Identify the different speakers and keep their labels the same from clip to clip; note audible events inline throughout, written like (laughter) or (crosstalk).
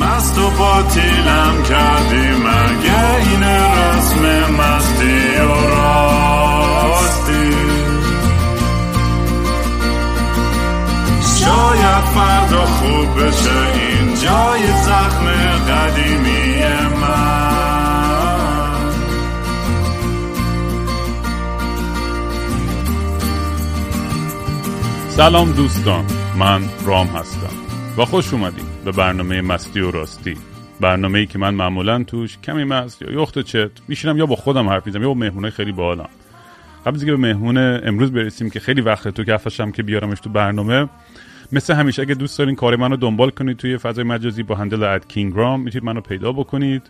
Speaker 1: مست و باطیلم کردی مگه این رسم مستی و راستی. شاید فردا خوب بشه این جای زخم قدیمی من.
Speaker 2: سلام دوستان من رام هستم. و خوش اومدیم به برنامه مستی و راستی. برنامه ای که من معمولا توش کمی مست یا یخت چت میشینم یا با خودم حرف می‌زنم یا با مهمونه خیلی باحالم. قبل اینکه به مهمون امروز برسیم که خیلی وقت تو کفشم که بیارمش تو برنامه مثل همیشه اگه دوست دارین کار منو دنبال کنید توی فضای مجازی با هندل اد کینگرام می‌تونید منو پیدا بکنید.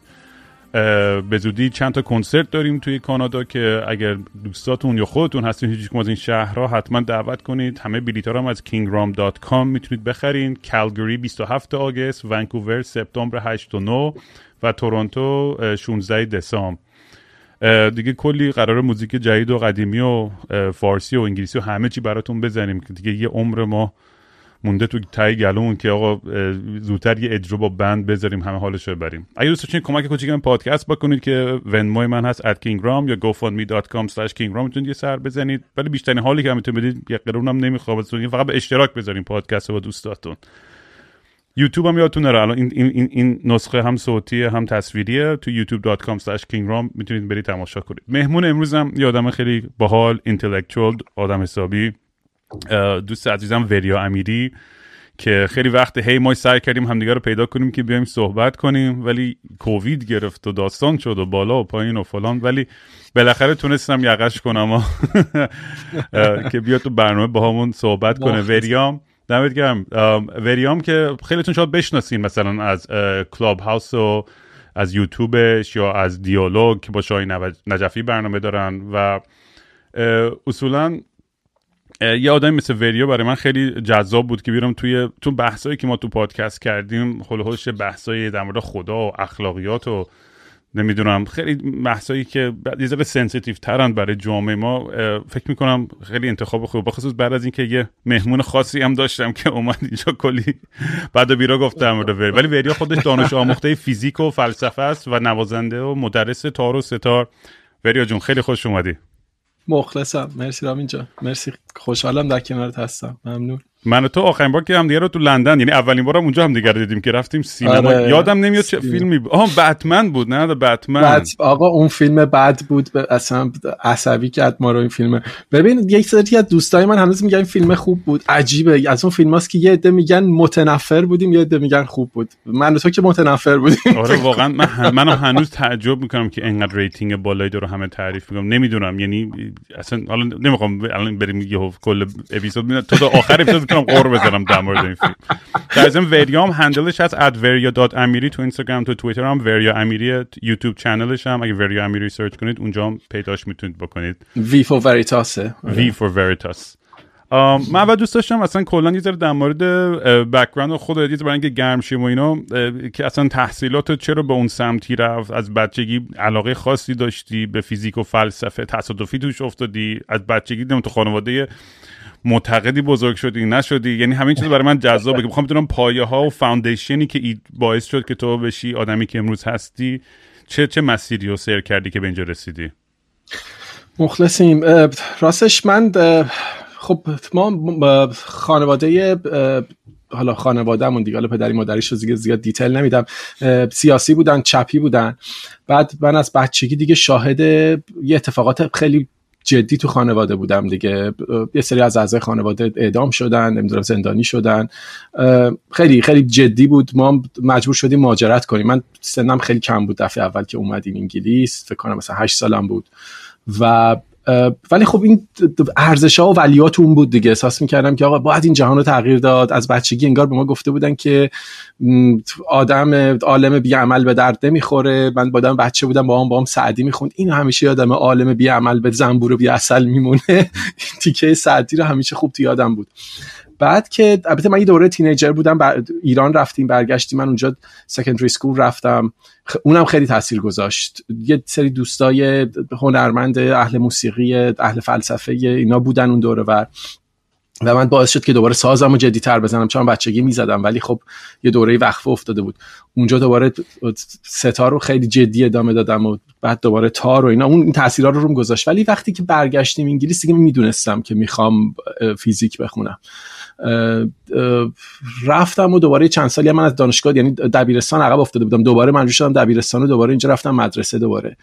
Speaker 2: به زودی چند تا کنسرت داریم توی کانادا که اگر دوستاتون یا خودتون هستین هیچ از این شهرها حتما دعوت کنید. همه بلیط هم از kingram.com می‌تونید بخرین. کالگری 27 آگست ونکوور سپتامبر 8 و 9 و تورنتو 16 دسامبر. دیگه کلی قرار موزیک جدید و قدیمی و فارسی و انگلیسی و همه چی براتون بزنیم. که دیگه یه عمر ما مونده تو تای گلومون که آقا زودتر یه اجرا با بند بذاریم همه حالش رو بریم اگه دوست داشتین کمک کوچیک من پادکست بکنید که ونموی من هست at kingram یا gofundme.com slash kingram می‌تونید یه سر بزنید. ولی بیشترین حالی که می‌تونید بدید یه قرون هم نمی‌خواد فقط به اشتراک بذاریم پادکست با دوستاتون. یوتیوب هم یادتون نره. الان این, این, این نسخه هم صوتی هم تصویریه. تو youtube.com kingram می‌تونید برید تماشا کنید. مهمون امروز هم یه آدم خیلی باحال اینتלקچوال آدم حسابی. دوست عزیزم وریا امیری که خیلی وقت هی ما سعی کردیم همدیگه رو پیدا کنیم که بیایم صحبت کنیم ولی کووید گرفت و داستان شد و بالا و پایین و فلان. ولی بالاخره تونستم یقش کنم (laughs) که بیاد تو برنامه با همون صحبت کنه. وریام دمت گرم. وریام که خیلیتون شاید بشناسین مثلا از کلاب هاوس و از یوتیوبش یا از دیالوگ که با شاهی نجفی برنامه دارن و اصولا یه آدمی مثل وریا برای من خیلی جذاب بود که بیارم توی تو بحثایی که ما تو پادکست کردیم حول و حوش بحثایی در مورد خدا و اخلاقیات و نمی‌دونم خیلی بحثایی که یه ذره sensitive ترن برای جامعه ما. فکر می‌کنم خیلی انتخاب خوب بخصوص بعد از اینکه یه مهمون خاصی هم داشتم که اومد اینجا کلی بعد بیرا گفت در مورد ولی وریا خودش دانش آموخته فیزیک و فلسفه است و نوازنده و مدرس تار و ستار. وریا جون خیلی خوش اومدی.
Speaker 3: مخلصم. مرسی رامین جان. مرسی. خوشحالم در کنارت هستم. ممنون.
Speaker 2: من و تو آخرین بار که هم دیگه رو تو لندن یعنی اولین بارم اونجا هم دیگه دیدیم که رفتیم سینما. آره. یادم نمیاد چه فیلمی بود. آها بتمن بود نه بتمن.
Speaker 3: بت... آقا اون فیلم بد بود اصلا عصبی کرد ما رو این فیلم. ببین یک سری از دوستای من هنوز میگن این فیلم خوب بود. عجیبه. از اون فیلماست که یه عده میگن متنفر بودیم یه عده میگن خوب بود. من و تو که متنفر بودیم.
Speaker 2: آره واقعا من منم هنوز تعجب می‌کنم که انقدر rating بالایی رو همه تعریف می‌کنم نمی‌دونم یعنی اصلا حالا نمی‌خوام الان بریم یه کل اپیزود تو آخر اپیزود کنم غر بزنم در مورد این فیلم. در ضمن وریام handle ش هست @varia.amiri تو اینستاگرام تو توییتر هم وریا امیری YouTube channel ش هم. اگه وریا امیری سرچ کنید اونجا هم پیداش می‌تونید بکنید.
Speaker 3: V for Veritas
Speaker 2: ه V for Veritas من اول دوست داشتم اصلا کلا یه ذره در مورد بک‌گراند خودت یه برای اینکه گرم شیم و اینا که اصلا تحصیلات چرا به اون سمتی رفت؟ از بچگی علاقه خاصی داشتی؟ به فیزیک و فلسفه تصادفی توش افتادی؟ از بچگی تو خانواده معتقدی بزرگ شدی نشدی؟ یعنی همین چیز برای من جذابه که می‌خوام بدونم پایه ها و فاوندیشنی که باعث شد که تو بشی آدمی که امروز هستی چه چه مسیری رو سیر کردی که به اینجا رسیدی؟
Speaker 3: مخلصیم. راستش من خب ما خانواده حالا خانوادهمون دیگه حالا پدری مادریش رو زیاد دیتیل نمیدم. سیاسی بودن چپی بودن. بعد من از بچگی دیگه شاهد یه اتفاقات خیلی جدی تو خانواده بودم دیگه. یه سری از اعضای خانواده اعدام شدن نمی‌دونم زندانی شدن. خیلی خیلی جدی بود. ما مجبور شدیم مهاجرت کنیم. من سنم خیلی کم بود دفعه اول که اومدیم انگلیس. فکر کنم مثلا 8 سالم بود. و ولی خب این ارزش ها و ولیات اون بود دیگه. احساس می‌کردم که آقا باید این جهان رو تغییر داد. از بچگی انگار به ما گفته بودن که آدم عالم بی عمل به درد نمی‌خوره. من با بچه بودم با هم با هم سعدی می‌خوند. این همیشه آدم عالم بی عمل به زنبور و بی اصل میمونه. (laughs) تیکه سعدی رو همیشه خوب تو یادم بود. بعد که البته من یه دوره تینیجر بودم بر ایران رفتیم برگشتیم. من اونجا سکندری سکول رفتم. اونم خیلی تاثیر گذاشت. یه سری دوستای هنرمند اهل موسیقی اهل فلسفه اینا بودن اون دوره ور. و من باعث شد که دوباره سازم و تر بزنم. چون بچگی می‌زدم ولی خب یه دوره وقفه افتاده بود. اونجا دوباره ستار رو خیلی جدی ادامه دادم و بعد دوباره تار و اینا. اون این تاثیرا رو روم گذاشت. ولی وقتی که برگشتیم انگلیس دیگه می‌دونستم که می‌خوام فیزیک بخونم. رفتم و دوباره چند سالی من از دانشگاه یعنی دبیرستان عقب افتاده بودم. دوباره من شدم دبیرستان و دوباره اینجا رفتم مدرسه دوباره.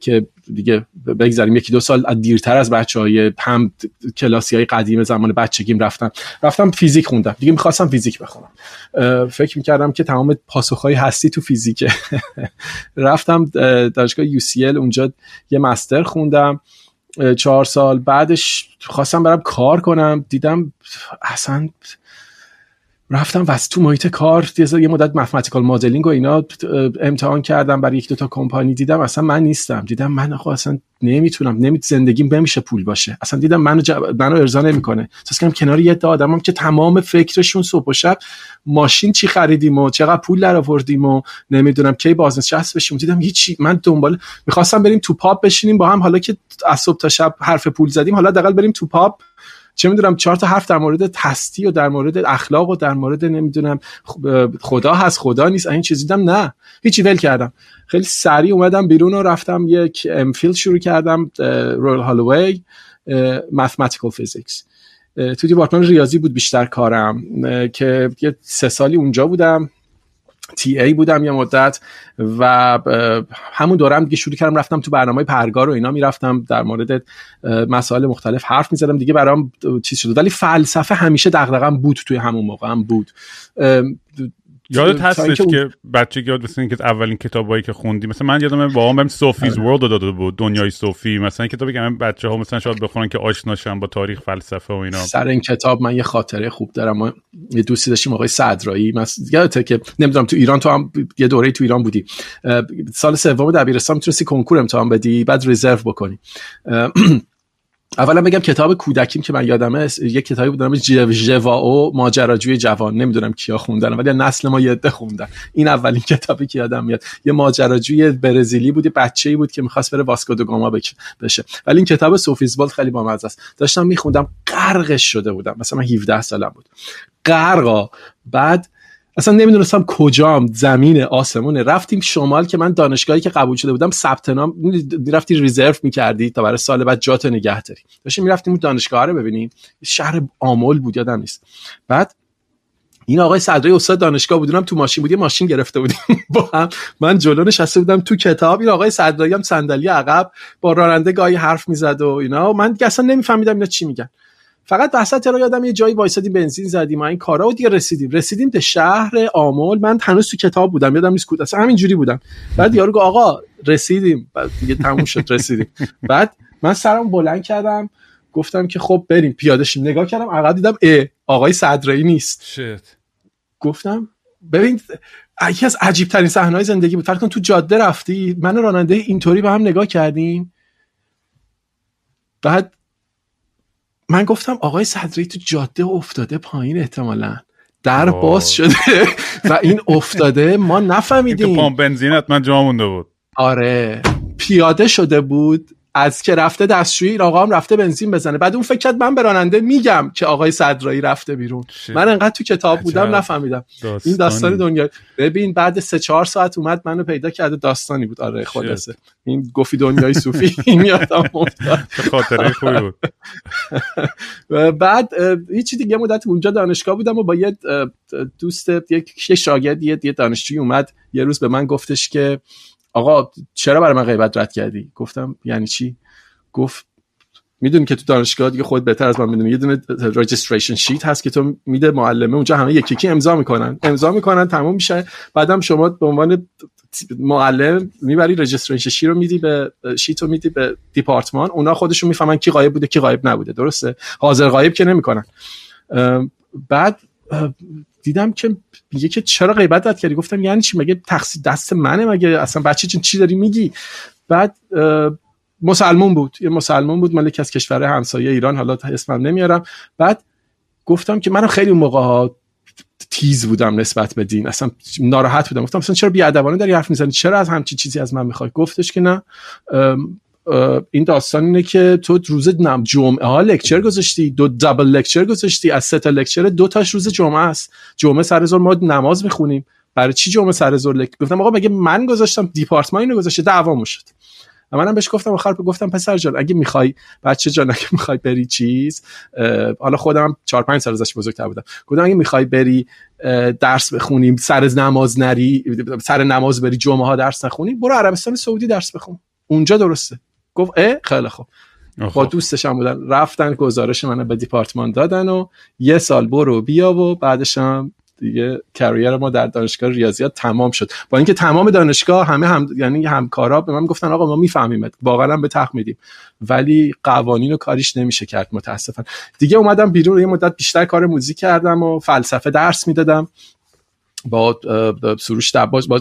Speaker 3: که دیگه بگذاریم یکی دو سال دیرتر از بچه های هم کلاسی های قدیم زمان بچگیم رفتم. رفتم فیزیک خوندم دیگه می‌خواستم فیزیک بخونم. فکر می‌کردم که تمام پاسخهای هستی تو فیزیکه. (laughs) رفتم دانشگاه UCL اونجا یه مستر خوندم. چهار سال بعدش خواستم برم کار کنم. دیدم اصلا رفتم و تو محیط کار یه مدت مفمتیکال مدلینگ و اینا امتحان کردم برای یک دو تا کمپانی. دیدم اصلا من نیستم. دیدم من آخه اصلا نمی‌تونم. نمی زندگیم بمیشه پول باشه. اصلا دیدم منو ج... منو ارضا نمی‌کنه. احساس کنم کنار یه آدمم که تمام فکرشون صبح و شب ماشین چی خریدیم و چقدر پول در آوردیم و نمی‌دونم کی بازنشست بشیم. دیدم هیچی. من دنبال می‌خواستم بریم تو پاپ بشینیم با هم. حالا که از صبح تا شب حرف پول زدیم حالا حداقل بریم تو pub. چه می‌دونم چهار تا حرف در مورد تستی و در مورد اخلاق و در مورد نمی‌دونم خدا هست خدا نیست این چیزی دیدم نه. هیچی ول کردم. خیلی سریع اومدم بیرون و رفتم یک MPhil شروع کردم Royal Holloway mathematical physics تو دیپارتمان ریاضی بود بیشتر کارم که سه سالی اونجا بودم. TA بودم یه مدت و همون دورم دیگه شروع کردم رفتم تو برنامه پرگار و اینا می‌رفتم در مورد مسائل مختلف حرف می‌زدم دیگه برام چیز شد ولی فلسفه همیشه دغدغه‌ام بود توی همون موقع هم بود.
Speaker 2: یادت هستش که بچه یاد بسید که اولین کتابایی که خوندی مثلا من یادم با هم سوفیز ورلد داده بود دنیای صوفی مثلا کتابی که من بچه ها مثلا شاید بخونن که آشناشن با تاریخ فلسفه و اینا.
Speaker 3: سر این کتاب من یه خاطره خوب دارم. ما یه دوستی داشتیم آقای صدرایی. یادته که نمی‌دونم تو ایران تو هم یه دوره تو ایران بودی. سال سوم دبیرستان می‌تونستی کنکور امتحان بدی بعد رزرو بکنی. (clears throat) اولا بگم کتاب کودکیم که من یادمه یه کتابی بود نام جواو ماجراجوی جوان. نمی‌دونم کیا خوندن ولی نسل ما یه خوندن. این اولین (laughs) کتابی که یادم میاد. یه ماجراجوی برزیلی بود یه بچه‌ای بود که می‌خواست بره واسکو دو گاما بشه. ولی این کتاب سوفیزوالد خیلی بامزه است. داشتم میخوندم غرقش شده بودم. مثلا من 17 سالم بود. غرقا بعد اصلا نمی‌دونستم کجام زمین آسمونه. رفتیم شمال که من دانشگاهی که قبول شده بودم ثبت نام رفتی رزرو می‌کردی تا برای سال بعد جات نگه داری. داشتیم می‌رفتیم اون دانشگاه رو ببینیم. شهر آمل بود یادم نیست. بعد این آقای صدری استاد دانشگاه بودونم تو ماشین بود ماشین گرفته بودیم. (laughs) با هم من جلو نشسته بودم تو کتاب. این آقای صدرایی هم صندلی عقب با راننده گاهی حرف می‌زد و اینا. و من اصلا نمیفهمیدم اینا چی میگن. فقط وسط رو یادم یه جایی وایسادیم بنزین زدیم این کارا و دیگه رسیدیم. رسیدیم به شهر آمل من هنوز تو کتاب بودم. یادم نیست کود اصلا همینجوری بودم. بعد یارو گفت آقا رسیدیم. بعد دیگه تموم شد رسیدیم. بعد من سرم بلند کردم. گفتم که خب بریم. پیاده شیم. نگاه کردم عقب دیدم ا آقای صدرایی نیست.
Speaker 2: شت.
Speaker 3: گفتم ببین یکی از عجیب ترین صحنه زندگی بود. فرض کن تو جاده رفتی. من راننده اینطوری به هم نگاه کردیم. بعد من گفتم آقای صدری تو جاده افتاده پایین احتمالا. در باز شده. و این افتاده ما نفهمیدیم.
Speaker 2: پامپ بنزین من جا مونده بود.
Speaker 3: آره. پیاده شده بود. از که رفته دستشویی این آقا هم رفته بنزین بزنه. بعد اون فکر کرد من براننده میگم که آقای صدرایی رفته بیرون. من انقدر تو کتاب بودم نفهمیدم. این داستان دنیا. ببین بعد سه چهار ساعت اومد منو پیدا کرده داستانی بود. آره خلاصه. این گفی دنیای صوفی (laughs) این یادم
Speaker 2: خاطره خوبی بود. (laughs)
Speaker 3: بعد هیچ دیگه مدت اونجا دانشگاه بودم و با یه دوست یک شاگرد یه دانشجوی اومد. یه روز به من گفتش که آقا چرا برای من غیبت رد کردی؟ گفتم یعنی چی؟ گفت می‌دونی که تو دانشگاه دیگه خود بهتر از من می‌دونی. یه دونه رجستریشن شیت هست که تو میده معلمه اونجا همه یکی یکی امضا می‌کنن. امضا می‌کنن تموم میشه. بعدم شما به عنوان معلم می‌بری رجستریشن شیت رو میدی به شیت رو میدی به دیپارتمان اونا خودشون می‌فهمن کی غایب بوده کی غایب نبوده. درسته؟ حاضر غایب که نمی‌کنن. بعد دیدم که میگه که چرا غیبت داد کردی؟ گفتم یعنی چی؟ مگه تقصیر دست منه؟ مگه اصلا بچه چی, داری میگی؟ بعد مسلمون بود. یه مسلمون بود مالک از کشور همسایه ایران حالا اسمم نمیارم. بعد گفتم که منم خیلی موقع ها تیز بودم نسبت به دین. اصلا ناراحت بودم. گفتم اصلا چرا ادبانه داری حرف می‌زنی؟ چرا از همچی چیزی از من می‌خوای؟ گفتش که نه. این داستان اینه که تو روز جمعه ها لکچر گذاشتی دو دابل لکچر گذاشتی از سه تا لکچر دو تاش روز جمعه است. جمعه سر زور ما نماز می‌خونیم. برای چی جمعه سر زور لکچر گفتم آقا مگه من گذاشتم دیپارتمان اینو گذاشته دعوامو شد. منم بهش گفتم آخر گفتم پسر جان اگه می‌خوای بچه جان اگه می‌خوای بری چیز حالا خودم 4 5 سال ازش بزرگتر بودم. گفتم اگه می‌خوای بری درس بخونیم سر نماز نری سر نماز بری جمعه ها درس نخونی برو عربستان سعودی درس بخون. اونجا درسته. گفت اه؟ خیلی خوب. با دوستش هم بودن. رفتن گزارش منو به دیپارتمان دادن و یه سال برو بیا و بعدش هم دیگه کریر ما در دانشگاه ریاضیات تمام شد. با اینکه تمام دانشگاه همه هم یعنی همکارا به من گفتن آقا ما میفهمیمت. واقعا به تخت میدیم. ولی قوانین و کاریش نمیشه کرد متاسفانه دیگه اومدم بیرون یه مدت بیشتر کار موزیک کردم و فلسفه درس می‌دادم. با سروش دباغ با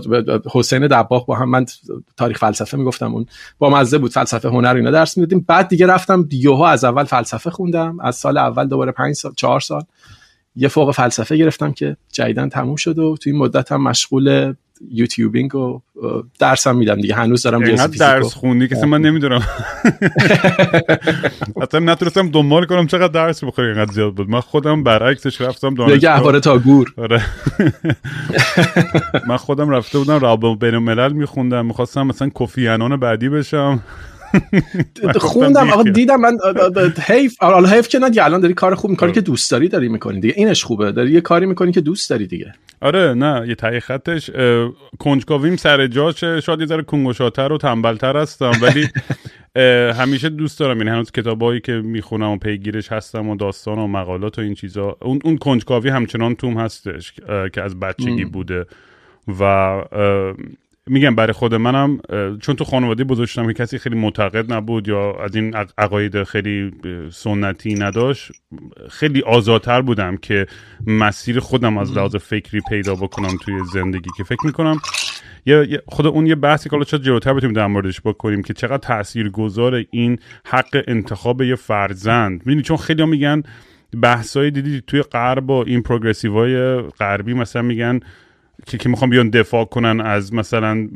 Speaker 3: حسین دباغ با هم من تاریخ فلسفه می‌گفتم اون با مزه بود فلسفه هنر اینا درس می‌دادیم. بعد دیگه رفتم یوهو از اول فلسفه خوندم از سال اول دوباره 5 سال 4 سال یه فوق فلسفه گرفتم که جدیدن تموم شد و توی این مدت هم مشغول یوتیوبینگ و درسم میدم دیگه. هنوز دارم
Speaker 2: اینقدر درس خوندی که من نمی‌دونم. (laughs) اصلا نتونستم دنبال کنم چقدر درس بخوری اینقدر زیاد بود. من خودم برعکسش رفتم
Speaker 3: دانشگاه. تا گور.
Speaker 2: آره. (laughs) من خودم رفته بودم رابط بین الملل میخوندم. می‌خواستم مثلا کوفی انان بعدی بشم. (laughs)
Speaker 3: خوندم آقا دیدم من حیف حالا حیف که نه الان داری کار خوب می‌کنی که دوست داری داری می‌کنی دیگه. اینش خوبه. داری یه کاری می‌کنی که دوست داری دیگه.
Speaker 2: آره نه یه تایی خطش کنجکاویم سر جاشه. شاید یه ذره کنگوشاتر و تنبلتر هستم ولی (laughs) همیشه دوست دارم. این یعنی هنوز کتابایی که می‌خونم و پیگیرش هستم و داستان و مقالات و این چیزا. اون اون کنجکاوی همچنان توم هستش که از بچگی بوده و میگم برای خود منم چون تو خانواده بزرگ که کسی خیلی معتقد نبود یا از این عقاید خیلی سنتی نداشت خیلی آزادتر بودم که مسیر خودم از لحاظ فکری پیدا بکنم توی زندگی که فکر می‌کنم. یا خود اون یه بحثی که حالا چه جلوتر بتونیم در موردش بکنیم که چقدر تأثیر گذار این حق انتخاب یه فرزند. می‌دونی چون خیلی میگن بحثایی دیدی توی غرب و این پروگرسیو غربی مثلا میگن که که می‌خوام بیان دفاع کنن از مثلا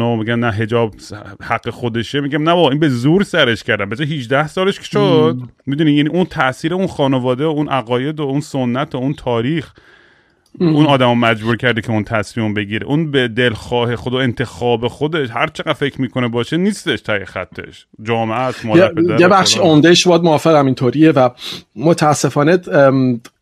Speaker 2: و میگن نه هجاب حق خودشه. میگم نه این به زور سرش کردن. به 18 سالش که شد. می‌دونی یعنی اون تاثیر اون خانواده و اون عقاید و اون سنت و اون تاریخ. اون آدم مجبور کرده که اون تصمیم بگیره. اون به دلخواه خود و انتخاب خودش هر چقدر فکر می‌کنه باشه نیستش تای خطش. جامعه است
Speaker 3: یه بخش عمدهش باید موافقم اینطوریه و متاسفانه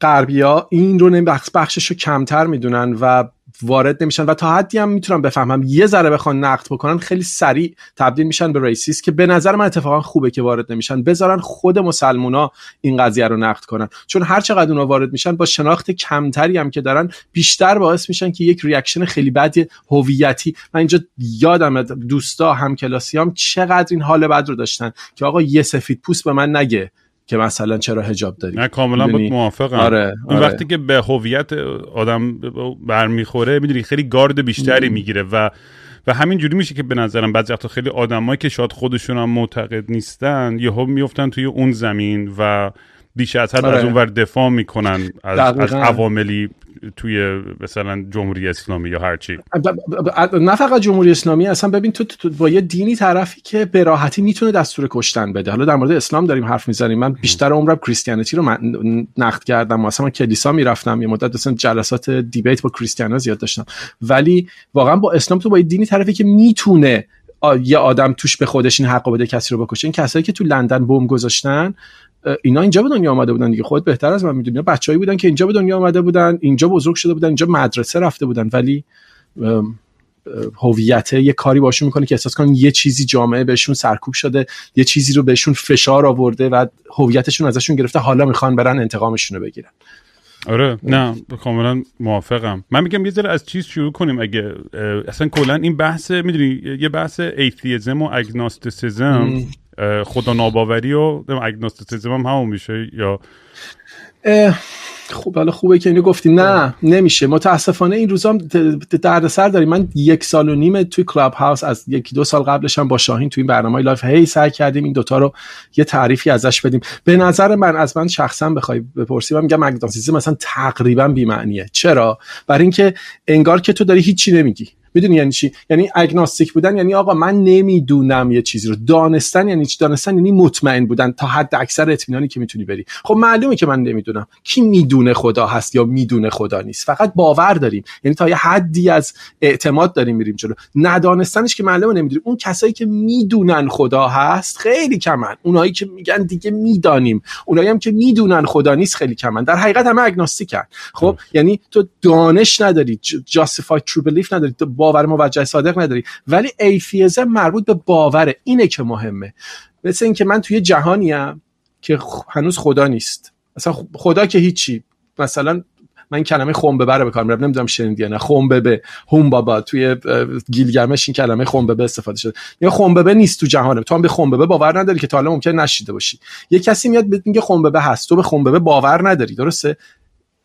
Speaker 3: غربیا این رو بخش بخشش رو کمتر می‌دونن و وارد نمیشن و تا حدی هم می‌تونم بفهمم یه ذره بخوان نقد بکنن خیلی سریع تبدیل میشن به ریسیست که به نظر من اتفاقا خوبه که وارد نمیشن. بذارن خود مسلمونا این قضیه رو نقد کنن. چون هر چقدر اونا وارد میشن با شناخت کمتری هم که دارن بیشتر باعث میشن که یک reaction خیلی بد هویتی. من اینجا یادم دوستا هم کلاسیام چقدر این حال بد رو داشتن که آقا یه سفید پوست به من نگه. که مثلا چرا حجاب داری؟
Speaker 2: نه کاملا بود موافقم.
Speaker 3: آره،
Speaker 2: اون
Speaker 3: آره.
Speaker 2: وقتی که به هویت آدم برمیخوره می‌دونی خیلی گارد بیشتری می‌گیره و و همین جوری میشه که به نظرم بعضی وقتا خیلی آدمایی که شاید خودشون هم معتقد نیستن یهو میفتن توی اون زمین و بیش از حد آره. از اونور دفاع می‌کنن از, از عواملی توی مثلا جمهوری اسلامی یا هر چی.
Speaker 3: نه فقط جمهوری اسلامی اصلا ببین تو, تو با یه دینی طرفی که به راحتی می‌تونه دستور کشتن بده. حالا در مورد اسلام داریم حرف می‌زنیم. من بیشتر عمرم کریستیانیتی رو نقد کردم. مثلا کلیسا می‌رفتم. یه مدت مثلا جلسات دیبیت با کریستیانا زیاد داشتم. ولی واقعا با اسلام تو با یه دینی طرفی که می‌تونه یه آدم توش به خودش این حق بده کسی رو بکشه. این کسایی که تو لندن بم گذاشتن اینا اینجا به دنیا آمده بودن دیگه. خود بهتر از من می‌دونی. بچه‌ای بودن که اینجا به دنیا آمده بودن اینجا بزرگ شده بودن اینجا مدرسه رفته بودن. ولی هویت یه کاری باشون می‌کنه که احساس کنن یه چیزی جامعه بهشون سرکوب شده یه چیزی رو بهشون فشار آورده و هویتشون ازشون گرفته. حالا می‌خوان برن انتقامشون رو بگیرن.
Speaker 2: آره. نه کاملا موافقم. من میگم یه ذره از چیز شروع کنیم اگه اصلا کلا این بحث می‌دونی یه بحث ایتیزم و اگناستیسیزم. خدا ناباوری و اگنوستیسیزم هم همون میشه یا؟
Speaker 3: خب حالا خوبه که اینو گفتی نه نمیشه. متاسفانه این روزا دردسر داریم. من یک سال و نیم توی کلاب هاوس از یکی دو سال قبلش هم با شاهین توی این برنامه live هی سعی کردیم این دوتا رو یه تعریفی ازش بدیم. به نظر من از من شخصا بخوای بپرسی من میگم اگنوستیسیزم مثلا تقریبا بی‌معنیه. چرا؟ برای اینکه انگار که تو داری هیچی نمیگی. می‌دونی یعنی چی؟ یعنی agnostic بودن یعنی آقا من نمی‌دونم یه چیزی رو. دانستن یعنی چی؟ دانستن یعنی مطمئن بودن تا حد اکثر اطمینانی که می‌تونی بری. خب معلومه که من نمی‌دونم. کی می‌دونه خدا هست یا می‌دونه خدا نیست؟ فقط باور داریم. یعنی تا یه حدی از اعتماد داریم میریم جلو. ندانستنش که معلومه نمی‌دونیم اون کسایی که می‌دونن خدا هست خیلی کمن. اونایی که میگن دیگه می‌دانیم. اونایی هم که می‌دونن خدا نیست خیلی کمن. در حقیقت همه اگناستیکن. خب؟ یعنی تو دانش نداری. جاستیفای ترو بلیف نداری. تو باور موجه صادق نداری. ولی ایفیزم مربوط به باوره. اینه که مهمه. مثل اینکه من توی جهانیم که هنوز خدا نیست. مثلا خدا که هیچی. مثلا من کلمه خنبه رو بکار میرم. نمی‌دونم شنیدی یا نه. خنبه هوم بابا. توی گیلگمش این کلمه خنبه استفاده شده. یا خنبه نیست تو جهانه. تو هم به خنبه باور نداری که تا حالا ممکن نشیده باشی. یه کسی میاد میگه خنبه هست. تو به خنبه باور نداری. درسته؟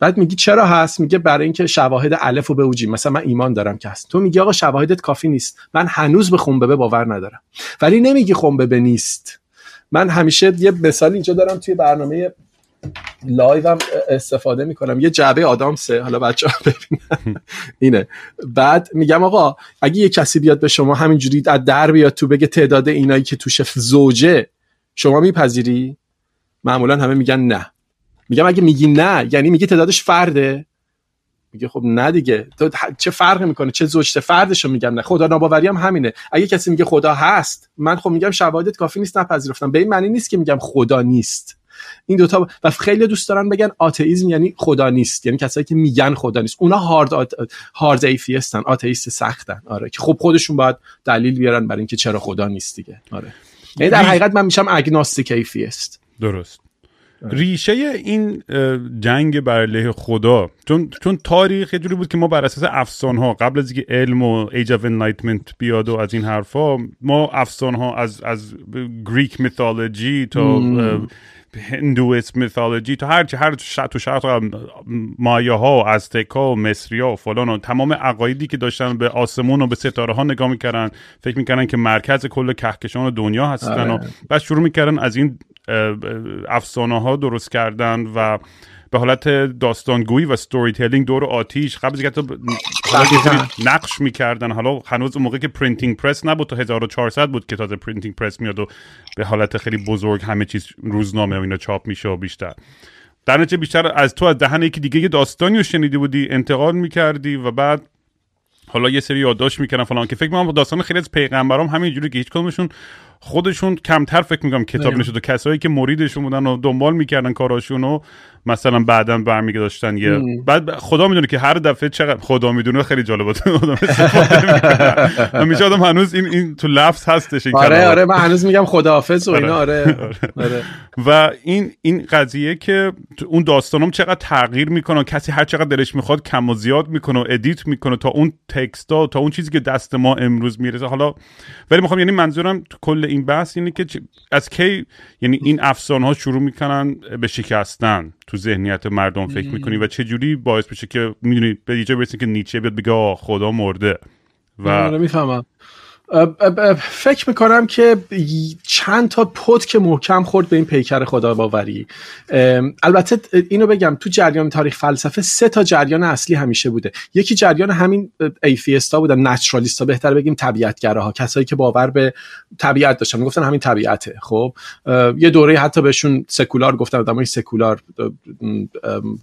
Speaker 3: بعد میگی چرا هست؟ میگه برای اینکه شواهد الف و به اوجی مثلا من ایمان دارم که هست. تو میگی آقا شواهدت کافی نیست. من هنوز به خنبه باور ندارم. ولی نمیگی خنبه نیست. من همیشه یه مثال اینجا دارم توی برنامه live هم استفاده می‌کنم. یه جعبه آدامسه. حالا بچه ها ببینن. (laughs) اینه. بعد میگم آقا اگه یه کسی بیاد به شما همینجوری از در بیاد تو بگه تعداد اینایی که توش زوجه، شما میپذیری؟ معمولا همه میگن نه. میگم اگه میگی نه یعنی میگی تعدادش فرده. میگه خب نه دیگه. تو چه فرقی می‌کنه؟ چه زوجته فردشو میگم نه. خدا ناباوری هم همینه. اگه کسی میگه خدا هست من خب میگم شواهدت کافی نیست نپذیرفتم. به این معنی نیست که میگم خدا نیست. این دوتا و خیلی دوست دارن بگن آتئیسم یعنی خدا نیست. یعنی کسایی که میگن خدا نیست. اونا hard athe... hard atheist ن. آتئیست سختن. آره. که خب خودشون باید دلیل بیارن برای اینکه چرا خدا نیست دیگه. آره. یعنی در حقیقت من میشم agnostic atheist.
Speaker 2: درست. ریشه این جنگ بر علیه خدا. چون چون تاریخ یه جوری بود که ما بر اساس افسانه ها قبل از اینکه علم و Age of Enlightenment بیاد و از این حرفا ما افسانه ها از از Greek mythology تا Hinduist mythology تا هر هر تو شرط مایاها و ازتک ها و مصری ها و فلان و تمام عقایدی که داشتن به آسمون و به ستاره ها نگاه می‌کردن فکر می‌کردن که مرکز کل کهکشان دنیا هستن و آره. بعد شروع می‌کردن از این افسانه ها درست کردن و به حالت داستانگویی و storytelling دور آتیش قبل از اینکه نقش می‌کردن. حالا هنوز اون موقع که printing press نبود تا 1400 بود که تازه printing press میاد و به حالت خیلی بزرگ همه چیز روزنامه و اینا چاپ میشه و بیشتر. در نتیجه بیشتر از تو از دهن یکی دیگه یه داستانی رو شنیده بودی انتقال می‌کردی و بعد حالا یه سری یادداشت می‌کردن فلان که فکر می‌کنم داستان خیلی از پیغمبرام همینجوری که هیچ کدومشون خودشون کمتر فکر می‌کنم کتاب نشد و کسایی که مریدشون بودن و دنبال می‌کردن کاراشون و مثلا بعدا برمیگشتن یه بعد خدا می‌دونه که هر دفعه چقدر خدا می‌دونه خیلی جالب بود میشه آدم هنوز این این تو لفظ هستش این
Speaker 3: آره آره من هنوز میگم خداحافظ و اینا آره. آره.
Speaker 2: آره. (laughs) و این این قضیه که اون داستانم چقدر تغییر می‌کنه کسی هر چقدر دلش می‌خواد کم و زیاد می‌کنه و ادیت می‌کنه تا اون تکستا تا اون چیزی که دست ما امروز می‌رسه حالا ولی می‌خوام یعنی منظورم تو کل این بحث اینه که از کی یعنی این افسانه ها شروع می‌کنن به شکستن تو ذهنیت مردم فکر می‌کنی و چه جوری باعث بشه که می‌دونی به یه برسه که نیچه بیاد بگه خدا مرده.
Speaker 3: و آره، می‌فهمم. فکر می‌کنم که چند تا پد که محکم خورد به این پیکر خدا باوری البته اینو بگم تو جریان تاریخ فلسفه سه تا جریان اصلی همیشه بوده. یکی جریان همین ایفیستا بودن نچرالیستا بهتر بگیم طبیعتگراها کسایی که باور به طبیعت داشتن. می‌گفتن همین طبیعته خب؟ یه دوره حتی بهشون سکولار گفتن آدمای سکولار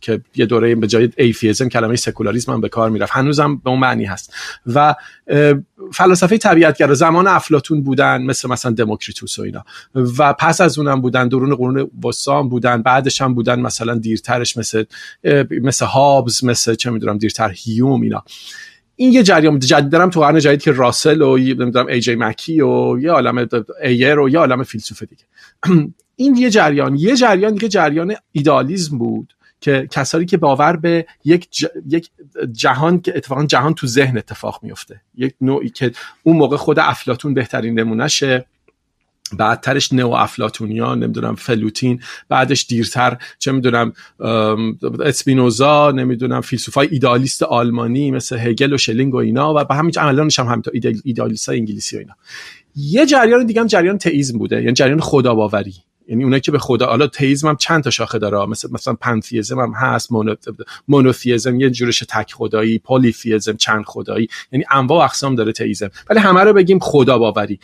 Speaker 3: که یه دوره به جای ایفیزم کلمه سکولاریسم هم به کار می‌رفت. هنوزم به اون معنی هست. و فلسفه طبیعتگرا زمان افلاطون بودن مثل مثلا دموکریتوس و اینا. و پس از اونم بودن درون قرون وسطا بودن بعدش هم بودن مثلا دیرترش مثل مثل هابز مثل چه می‌دونم دیرتر هیوم اینا. این یه جریان جدیدم تو قرن جدید که راسل و نمی‌دونم ای جی مکی و یه عالم ایر و یه عالم فیلسوف دیگه. (clears throat) این یه جریان. یه جریان دیگه جریان ایدالیزم بود. که کسانی که باور به یک, یک جهان که اتفاقا جهان تو ذهن اتفاق میفته یک نوعی که اون موقع خود افلاطون بهترین نمونهشه. بعدترش نو افلاطونیا نمی‌دونم فلوتین بعدش دیرتر چه می‌دونم اسپینوزا نمی‌دونم فیلسوفای ایدالیست آلمانی مثل هگل و شلینگ و اینا و به همین عملانش هم همینطور ایدالیست های انگلیسی و اینا. یه جریان دیگه هم جریان تئیزم بوده یعنی جریان خدا باوری یعنی اونایی که به خدا حالا تئیسم هم چند تا شاخه داره مثل مثلا پنتئیزم هم هست مونوتئیسم یه جورش تک خدایی پلیتئیسم چند خدایی یعنی انواع و اقسام داره تئیسم ولی همه رو بگیم خدا باوری.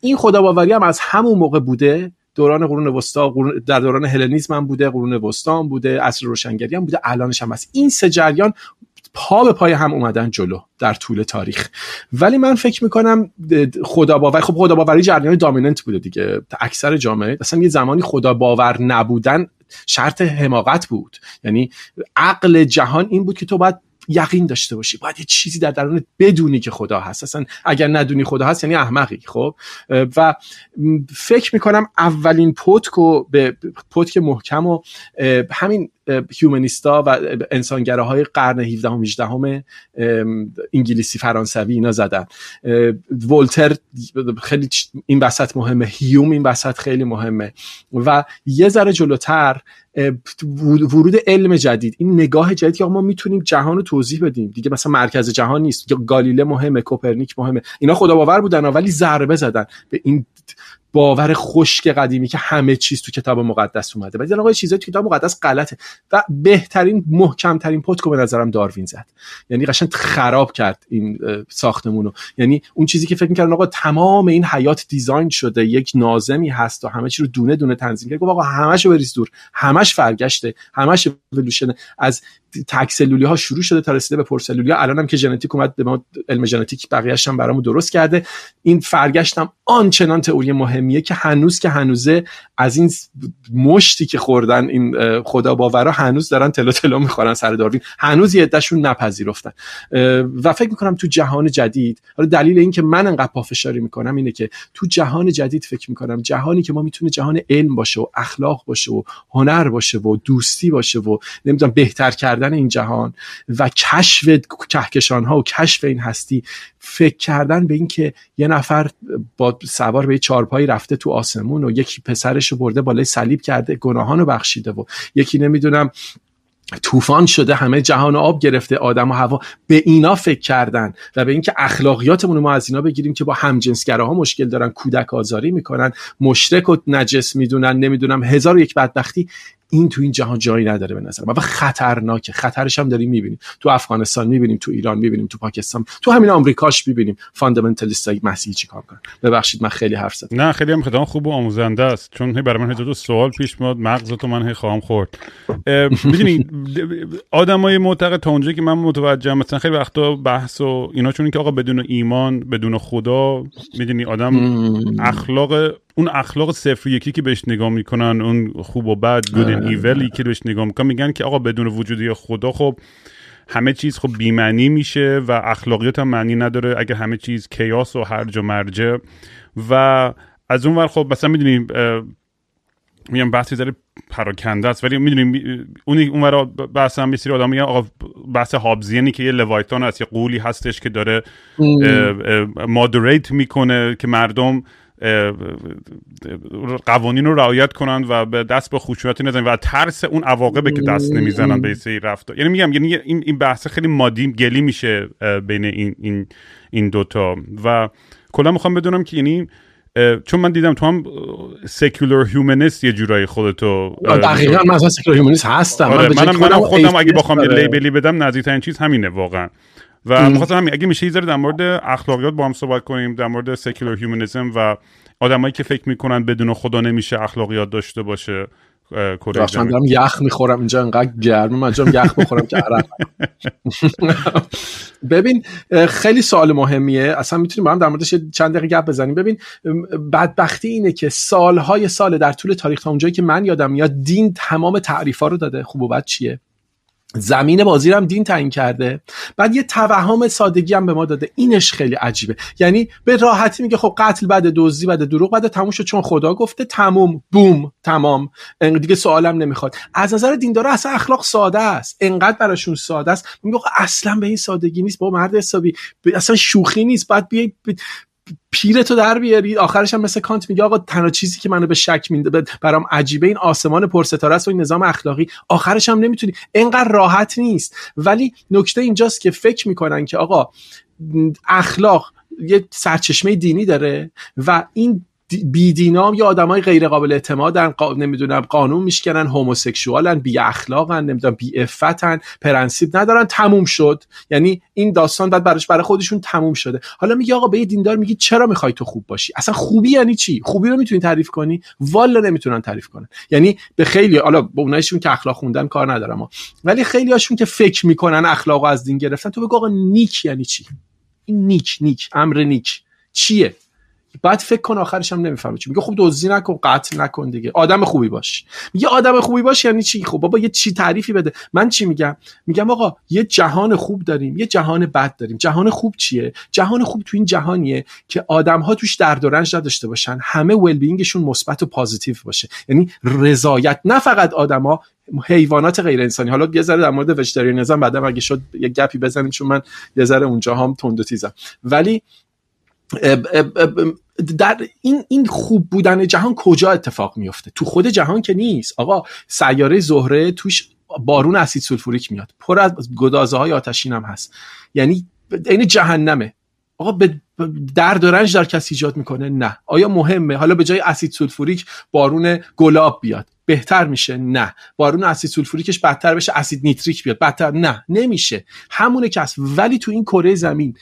Speaker 3: این خدا باوری هم از همون موقع بوده دوران قرون وسطا در دوران هلنیسم هم بوده قرون وسطا هم بوده عصر روشنگری هم بوده الانش هم هست. این سه جریان پا به پای هم اومدن جلو در طول تاریخ. ولی من فکر می‌کنم خدا باور خب خدا باوری جریان دامیننت بوده دیگه. اکثر جامعه اصلا یه زمانی خدا باور نبودن شرط حماقت بود. یعنی عقل جهان این بود که تو باید یقین داشته باشی. باید یه چیزی در درونت بدونی که خدا هست. اصلا اگر ندونی خدا هست یعنی احمقی خب؟ و فکر می‌کنم اولین پتک به پتک محکم و همین هیومنیستا و های قرن 17 و 18 انگلیسی فرانسوی اینا زدن. ولتر خیلی این وسط مهمه. هیوم این وسط خیلی مهمه. و یه ذره جلوتر ورود علم جدید. این نگاه جدید که ما می‌تونیم جهان رو توضیح بدیم. دیگه مثلا مرکز جهان نیست. گالیله مهمه کوپرنیک مهمه. اینا خدا باور بودن ولی ضربه زدن. به این باور خشک قدیمی که همه چیز تو کتاب مقدس اومده. ولی آقا چیزایی تو کتاب مقدس غلطه. و بهترین محکمترین پتکو به نظرم داروین زد. یعنی قشنگ خراب کرد این ساختمونو. یعنی اون چیزی که فکر می‌کردن آقا تمام این حیات design شده یک ناظمی هست و همه چی رو دونه دونه تنظیم کرد آقا همشو بریز دور. همش فرگشته همش اِوولوشن از تک سلولی ها شروع شده تا رسیده به پرسلولی ها الان هم که ژنتیک اومد به ما علم ژنتیک بقیه‌اش هم برامون درست کرده. این فرگشت هم آنچنان تئوری مهمیه که هنوز که هنوزه از این مشتی که خوردن این خدا باورا هنوز دارن تلو تلو می‌خورن سر داروین. هنوز یه عدهشون نپذیرفتن. و فکر می‌کنم تو جهان جدید حالا دلیل این که من انقدر پافشاری می‌کنم اینه که تو جهان جدید فکر می‌کنم جهانی که ما می‌تونه جهان علم باشه و اخلاق باشه و هنر باشه و دوستی باشه و نمی‌دونم بهتر کردن این جهان و کشف کهکشان ها و کشف این هستی فکر کردن به اینکه یه نفر با سوار به چارپایی رفته تو آسمون و یکی پسرش رو برده بالای صلیب کرده گناهان رو بخشیده و یکی نمی‌دونم طوفان شده همه جهان آب گرفته آدم و هوا به اینا فکر کردن و به اینکه اخلاقیاتمون رو ما از اینا بگیریم که با همجنسگراها مشکل دارن کودک آزاری می‌کنن مشرک و نجس می‌دونن نمی‌دونم هزار و یک بدبختی این تو این جهان جایی نداره به نظر و خطرناکه. خطرش هم داریم می‌بینیم. تو افغانستان می‌بینیم تو ایران می‌بینیم تو پاکستان تو همین آمریکاش می‌بینیم. فاندامنتالیست های مسیحی چیکار کنن ببخشید من خیلی حرف زدم.
Speaker 2: نه خیلی هم خدام خوب و آموزنده است. چون برای من دو سوال پیش میاد. مغز تو من هی خواهم خورد. می‌دونی آدمای معتقد تا اونجایی که من متوجه مثلا خیلی وقتا بحث و اینا چون که آقا بدون ایمان بدون خدا می‌دونی آدم اخلاق اون اخلاق صفر یکی که بهش نگاه می‌کنن اون خوب و بد گود ان ایولی که بهش نگاه می‌کنن میگن که آقا بدون وجودی خدا خب همه چیز خب بیمعنی میشه و اخلاقیات هم معنی نداره اگر همه چیز کیاس و هرج و مرجع. و از اون ور خب مثلا می‌دونیم میگم بحثی داره پراکنده است ولی می‌دونیم اون اون بحث هم بسیاری آدم میگن آقا بحث هابزیانی که یه لوایتان هست یه قولی هستش که داره مادریت می‌کنه که مردم قوانین رو رعایت کنند و به دست به خشونت نزنن و ترس اون عواقبه که دست نمی‌زنن به سری رفتار. یعنی میگم یعنی این این بحث خیلی مادی گلی میشه بین این این این دوتا و کلا می‌خوام بدونم که یعنی چون من دیدم تو هم secular humanist یه جورایی خودتو
Speaker 3: دقیقا من اصلا secular humanist هستم.
Speaker 2: آره منم, منم خودم اگه بخوام یه label ی بدم نزدیکترین چیز همینه واقعا. و می‌خواستم همین اگه میشه یه در مورد اخلاقیات با هم صحبت کنیم در مورد secular humanism و آدمایی که فکر می‌کنن بدون خدا نمیشه اخلاقیات داشته باشه
Speaker 3: کره من دارم یخ می‌خورم اینجا انقدر گرمه من جام یخ بخورم که عرق. (laughs) ببین خیلی سوال مهمیه. اصلا می‌تونیم با هم در موردش چند دقیقه گپ بزنیم. ببین بدبختی اینه که سالهای سال در طول تاریخ تا اونجایی که من یادم میاد دین تمام تعریفا رو داده. خوب و بد چیه؟ زمین بازی هم دین تعیین کرده. بعد یه توهم سادگی هم به ما داده. اینش خیلی عجیبه. یعنی به راحتی میگه خب قتل بعد دزدی بعد دروغ بعد تموم شد چون خدا گفته. تموم بوم تمام. دیگه سوالم نمی‌خواد. از نظر دیندارا اصلا اخلاق ساده است. انقدر براشون ساده است. میگه اصلا به این سادگی نیست. با مرد حسابی. اصلا شوخی نیست. بعد بیای پدرتو در بیاری آخرش هم مثل کانت میگه آقا تنها چیزی که منو به شک میده برام عجیبه این آسمان پرستاره است و این نظام اخلاقی. آخرش هم نمی‌تونی. انقدر راحت نیست. ولی نکته اینجاست که فکر می‌کنن که آقا اخلاق یه سرچشمه دینی داره و این بیدینام یا آدمای غیر قابل اعتمادن قا... نمی‌دونم قانون میشکنن homosexual ن بی اخلاقن نمی‌دونم بی عفتن پرنسیپ ندارن تموم شد. یعنی این داستان بعد براش برای خودشون تموم شده. حالا میگه آقا به دیندار میگی چرا می‌خوای تو خوب باشی؟ اصلا خوبی یعنی چی؟ خوبی رو می‌تونی تعریف کنی؟ والا نمی‌تونن تعریف کنن. یعنی به خیلی حالا به اونایشون که اخلاق خوندن کار ندارم ولی خیلی هاشون که فکر می‌کنن اخلاق از دین گرفتن تو بگو آقا نیک یعنی چی؟ این نیک نیک امر نیک. چیه؟ بعد فکر کن آخرش هم نمی‌فهمه چی. میگه خب دزدی نکن قتل نکن دیگه. آدم خوبی باش. میگه آدم خوبی باش یعنی چی؟ خب بابا یه چی تعریفی بده. من چی میگم؟ میگم آقا یه جهان خوب داریم یه جهان بد داریم. جهان خوب چیه؟ جهان خوب تو این جهانیه که آدم ها توش درد و رنج نداشته باشن. همه ول بینگشون مثبت و پازیتیو باشه. یعنی رضایت. نه فقط آدما حیوانات غیر انسانی. حالا یه ذره در مورد وجتریانیسم بعدا اگه شد یه گپی بزنیم چون من یه ذره اونجا هم تند ولی در این این خوب بودن جهان کجا اتفاق میفته تو خود جهان که نیست. آقا سیاره زهره توش بارون اسید سولفوریک میاد. پر از گدازه های آتشین هم هست. یعنی این جهنمه. آقا به درد و رنج در کسی ایجاد می‌کنه؟ نه. آیا مهمه؟ حالا به جای اسید سولفوریک بارون گلاب بیاد. بهتر میشه؟ نه. بارون اسید سولفوریکش بدتر بشه اسید نیتریک بیاد. بدتر؟ نه. نمیشه. همونه که ولی تو این کره زمین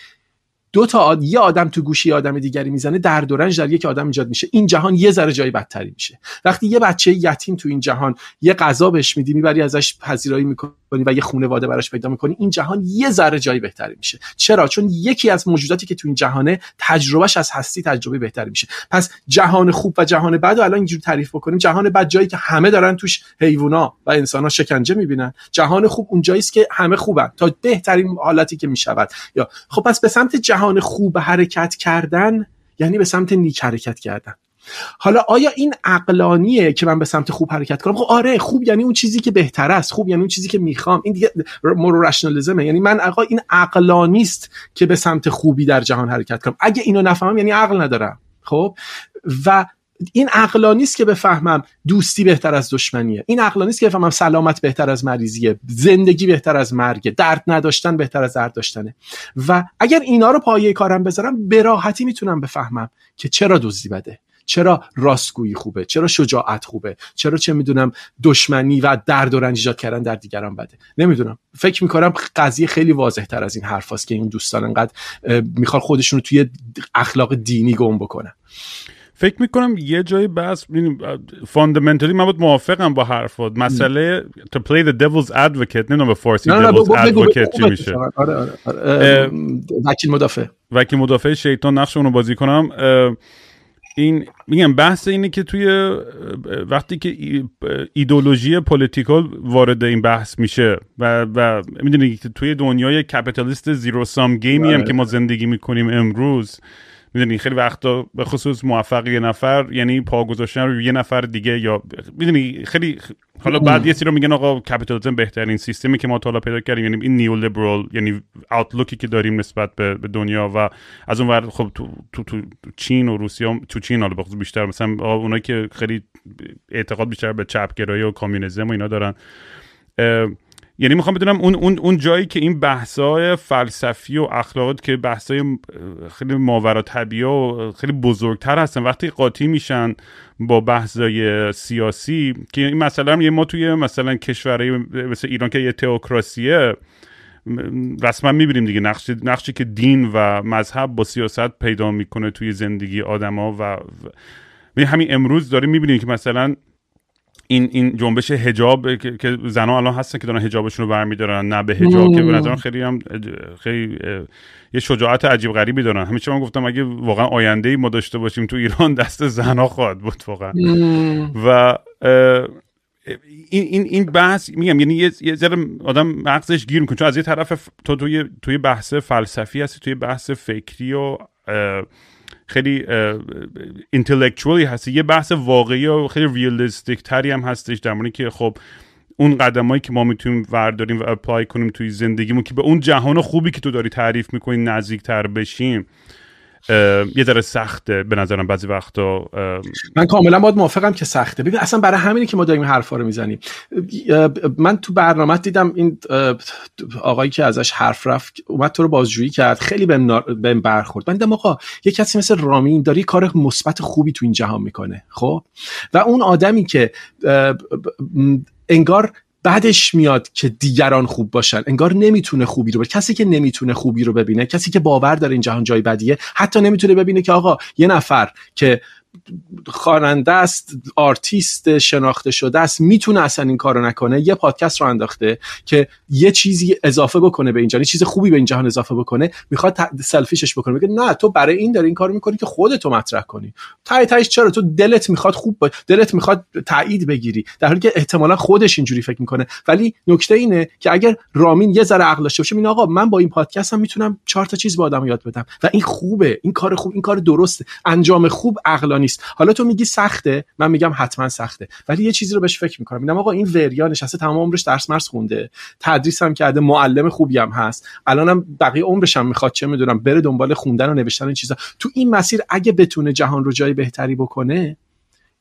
Speaker 3: دو تا آد... یه آدم تو گوشی آدم دیگری می‌زنه درد و رنج در یک آدم ایجاد میشه. این جهان یه ذره جای بدتری میشه. وقتی یه بچه یتیم تو این جهان یه غذا بهش میدی می‌بری ازش پذیرایی می‌کنی و یه خانواده براش پیدا می‌کنی این جهان یه ذره جای بهتری میشه. چرا؟ چون یکی از موجوداتی که تو این جهانه تجربهش از هستی تجربه بهتری میشه. پس جهان خوب و جهان بد و الان اینجوری تعریف بکنیم. جهان بد جایی که همه دارن توش حیوونا و انسانها شکنجه می‌بینن. جهان خوب اون که همه خوبن تا بهترین حالتی که می‌شود. یا خب پس به سمت جهان خوب حرکت کردن یعنی به سمت نیک حرکت کردن. حالا آیا این عقلانیه که من به سمت خوب حرکت کنم؟ خب آره خوب یعنی اون چیزی که بهتر است خوب یعنی اون چیزی که می‌خوام. این دیگه مورو رشنالیزمه یعنی من آقا این عقلانی است که به سمت خوبی در جهان حرکت کنم. اگه اینو نفهمم یعنی عقل ندارم. خب؟ و این عقلانی است که بفهمم دوستی بهتر از دشمنیه. این عقلانی است که بفهمم سلامت بهتر از مریضیه. زندگی بهتر از مرگه. درد نداشتن بهتر از درد داشتنه. و اگر اینا رو پایه کارم بذارم به راحتی می‌تونم بفهمم که چرا دزدی بده. چرا راستگویی خوبه. چرا شجاعت خوبه. چرا چه می‌دونم دشمنی و درد و رنج ایجاد کردن در دیگران بده. نمی‌دونم. فکر می‌کنم قضیه خیلی واضح تر از این حرفاست که این دوستان انقدر می‌خوان خودشون رو توی اخلاق دینی گم بکنن
Speaker 2: فکر می‌کنم یه جای بحث فاندامنتالی من بود موافقم با حرفات. مسئله to play the devil's advocate نمی‌دونم به فارسی devil's advocate چی میشه.
Speaker 3: وکیل مدافع.
Speaker 2: وکیل مدافع شیطان نقش اونو بازی کنم. این میگم بحث اینه که توی وقتی که ایدئولوژی political وارد این بحث میشه و و می‌دونی که توی دنیای capitalist zero-sum game ی هم که ما زندگی می‌کنیم امروز می‌دونی خیلی وقتا به خصوص موفقیت یه نفر یعنی پا گذاشتن رو یه نفر دیگه یا می‌دونی خیلی حالا بعد یه رو میگن آقا کپیتالیسم بهترین سیستمی که ما تا پیدا کردیم یعنی این neoliberal یعنی اوتلوکی که داریم نسبت به, دنیا و از اون ور خب تو, تو, تو چین و روسیه تو چین حالا بخصوص بیشتر مثلا اونایی که خیلی اعتقاد بیشتر به چپگرایی و کامیونیسم و اینا دارن یعنی می‌خوام بدونم اون اون اون جایی که این بحثای فلسفی و اخلاقات که بحثای خیلی ماورا طبیعی و خیلی بزرگتر هستن وقتی قاطی میشن با بحثای سیاسی که این مثلا ما توی مثلا کشورهای مثل ایران که یه تئوکراسیه رسما می‌بینیم دیگه نقش نقشی که دین و مذهب با سیاست پیدا می‌کنه توی زندگی آدما و, و همین امروز داریم می‌بینیم که مثلا این این جنبش حجاب که زنها الان هستن که دارن حجابشون رو برمیدارن نه به حجاب که به خیلی هم خیلی یه شجاعت عجیب غریبی دارن. همیشه من گفتم اگه واقعا آینده ای ما داشته باشیم تو ایران دست زنها خواهد بود واقعا. و این این این بحث میگم یعنی یه, یه ذره آدم مغزش گیر می‌کنه. چون از یه طرف تو توی توی بحث فلسفی هستی توی بحث فکری و خیلی اینتלקچوالی هست یه بحث واقعی و خیلی ریالیستیک تری هم هستش در مورد که خب اون قدمایی که ما می‌تونیم ورداریم و اپلای کنیم توی زندگیمون که به اون جهان خوبی که تو داری تعریف می‌کنی نزدیکتر بشیم. یه ذره سخته به نظرم بعضی وقتا
Speaker 3: من کاملا باید موافقم که سخته. ببین اصلا برای همینه که ما داریم حرفا رو می‌زنیم. من تو برنامه دیدم این آقایی که ازش حرف رفت اومد تو رو بازجویی کرد خیلی بهم برخورد. من دیدم آقا یه کسی مثل رامین داری کار مثبت خوبی تو این جهان می‌کنه خب؟ و اون آدمی که انگار بعدش میاد که دیگران خوب باشن. انگار نمی‌تونه خوبی رو ببینه کسی که نمی‌تونه خوبی رو ببینه کسی که باور داره این جهان جای بدیه حتی نمی‌تونه ببینه که آقا یه نفر که خواننده است آرتیست شناخته شده است می‌تونه اصلا این کارو نکنه. یه پادکست رو انداخته که یه چیزی اضافه بکنه به یه چیز خوبی به این جهان اضافه بکنه می‌خواد selfish ش بکنه. میگه نه تو برای این داری این کارو می‌کنی که خودتو مطرح کنی. تای تایش چرا؟ تو دلت می‌خواد خوب با... دلت می‌خواد تایید بگیری. در حالی که احتمالا خودش اینجوری فکر می‌کنه. ولی نکته اینه که اگر رامین یه ذره عقل داشته باشه آقا من با این پادکستم می‌تونم چهار تا چیز به آدم یاد بدم. و این خوبه. این کار خوب این کار درسته. انجام خوب عقلانی نیست. حالا تو میگی سخته من میگم حتما سخته. ولی یه چیزی رو بهش فکر می‌کنم. میگم آقا این وریا نشسته تمام عمرش درس مرس خونده. تدریس هم کرده معلم خوبی هم هست. الانم بقیه عمرش هم می‌خواد چه می‌دونم بره دنبال خوندن و نوشتن این چیزا. تو این مسیر اگه بتونه جهان رو جای بهتری بکنه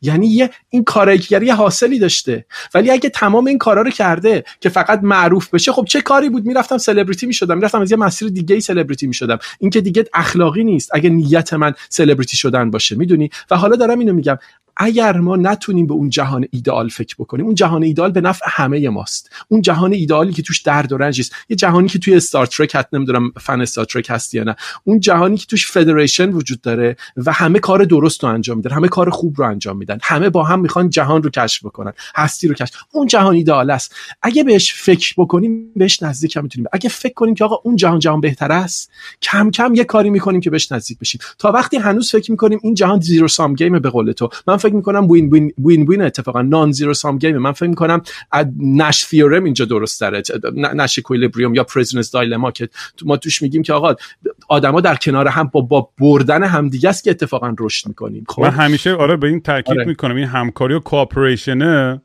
Speaker 3: یعنی یه این کارگری حاصلی داشته. ولی اگه تمام این کارا رو کرده که فقط معروف بشه خب چه کاری بود؟ می‌رفتم سلبریتی می‌شدم. می‌رفتم از یه مسیر دیگه ای سلبریتی می‌شدم. این که دیگه اخلاقی نیست. اگه نیت من سلبریتی شدن باشه. می‌دونی؟ و حالا دارم اینو میگم. اگر ما نتونیم به اون جهان ایدئال فکر بکنیم اون جهان ایدئال به نفع همه ماست. اون جهان ایدئالی که توش درد و رنج است یه جهانی که توی Star Trek حت نمی‌دونم fan Star Trek هستی یا نه. اون جهانی که توش Federation وجود داره و همه کار درست رو انجام میدن همه کار خوب رو انجام میدن. همه با هم می‌خوان جهان رو کشف بکنن هستی رو کشف. اون جهان ایدئال است. اگه بهش فکر بکنیم بهش نزدیک می‌تونیم. اگه فکر کنیم که آقا اون جهان جهان بهتر است کم کم یه کاری می‌کنیم که بهش نزدیک بشیم. تا وقتی هنوز فکر می‌کنیم این جهان zero-sum game به قول تو. من فکر می‌کنم win-win win-win اتفاقا non-zero-sum game. من فکر می‌کنم Nash theorem اینجا درست داره نش کویلیبریوم یا پرزنس دایلما که ما توش میگیم که آقا آدما در کنار هم با, با بردن همدیگه است که اتفاقا رشد می‌کنیم.
Speaker 2: خب؟ من همیشه آره به این تاکید آره. می‌کنم. این همکاری و کوآپریشنه.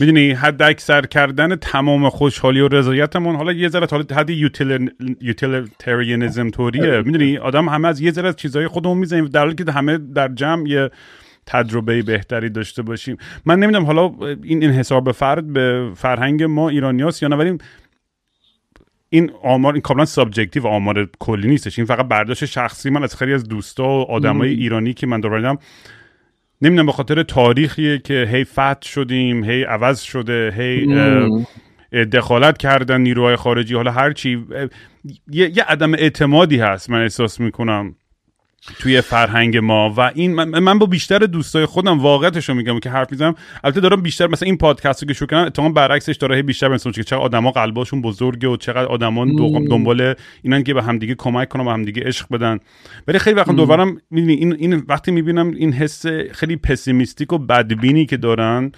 Speaker 2: می‌دونی حد اکثر کردن تمام خوشحالی و رضایتمون حالا یه ذره حد یوتیلیتریانیزم طوریه. می‌دونی آدم همه از یه ذره چیزای خودمون می‌زنیم. در حالی که همه در جمع یه تجربه بهتری داشته باشیم. من نمی‌دونم حالا این حساب فرد به فرهنگ ما ایرانیاست یا نه ولی این آمار این کاملا subjective آمار کلی نیستش. این فقط برداشت شخصی من از خیلی از دوستا و آدمای ایرانی که من دور نمی‌دونم به خاطر تاریخیه که هی فتح شدیم هی عوض شده هی دخالت کردن نیروهای خارجی. حالا هرچی یه،, یه عدم اعتمادی هست من احساس می‌کنم. توی فرهنگ ما و این من, با بیشتر دوستای خودم واقعیتش رو میگم که حرف می‌زنم. البته دارم بیشتر مثلا این پادکست رو که شروع کردم اتفاقا برعکسش داره بیشتر مثلا که چقدر آدما قلباشون بزرگه و چقدر آدما دنبال اینن که به همدیگه کمک کنن و همدیگه عشق بدن. ولی خیلی وقت دورم این این وقتی می‌بینم این حس خیلی پسیمیستیک و بدبینی که دارن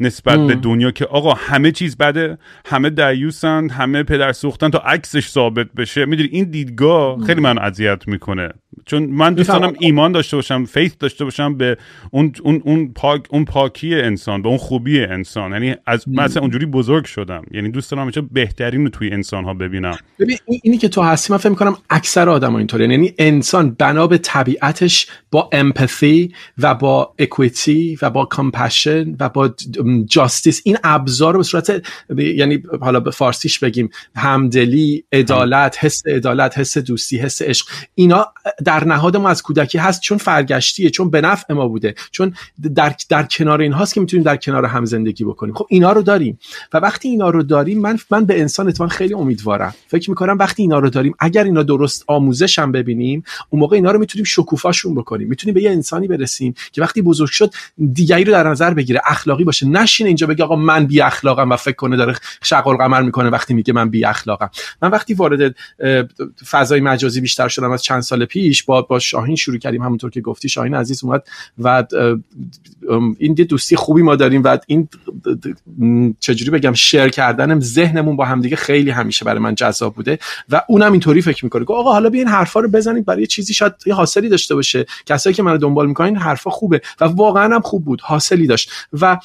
Speaker 2: نسبت به دنیا که آقا همه چیز بده همه دیوسن همه پدر سوختن تا عکسش ثابت بشه. می‌دونی این دیدگاه خیلی من اذیت می‌کنه. چون من دوست دارم ایمان داشته باشم faith داشته باشم به اون اون اون پاک اون پاکی انسان به اون خوبی انسان. یعنی از مثلا اونجوری بزرگ شدم. یعنی دوست دارم همیشه بهترین رو توی انسان ها ببینم.
Speaker 3: ببین اینی که تو هستی من فکر می‌کنم اکثر آدم اینطوری یعنی انسان بنا به طبیعتش با empathy و با equity و با compassion و با justice این ابزار رو به صورت یعنی حالا به فارسیش بگیم همدلی عدالت حس عدالت حس دوستی حس عشق اینا در نهاد ما از کودکی هست چون فرگشتیه چون به نفع ما بوده چون در, در کنار این هاست که می‌تونیم در کنار هم زندگی بکنیم. خب اینا رو داریم و وقتی اینا رو داریم من من به انسان اتفاقا خیلی امیدوارم. فکر می‌کنم وقتی اینا رو داریم اگر اینا درست آموزش هم ببینیم اون موقع اینا رو می‌تونیم شکوفاشون بکنیم. می‌تونیم به یه انسانی برسیم که وقتی بزرگ شد دیگری رو در نظر بگیره اخلاقی باشه. نشینه اینجا بگه آقا من بی اخلاقم و فکر کنه داره شغل قمر می‌کنه وقتی میگه من بی اخلاقم. من وقتی وارد فضای مجازی بیشتر شدم از چند سال پیش با با شاهین شروع کردیم همونطور که گفتی شاهین عزیز اومد و این دی دوستی خوبی ما داریم و این چجوری بگم شیر کردنم ذهنمون با همدیگه خیلی همیشه برای من جذاب بوده و اونم اینطوری فکر می‌کنه. که آقا حالا این حرفا رو بزنید برای چیزی شاید یه حاصلی داشته باشه. کسایی که منو دنبال می‌کنن این حرفا خوبه و واقعا هم خوب بود حاصلی داشت. و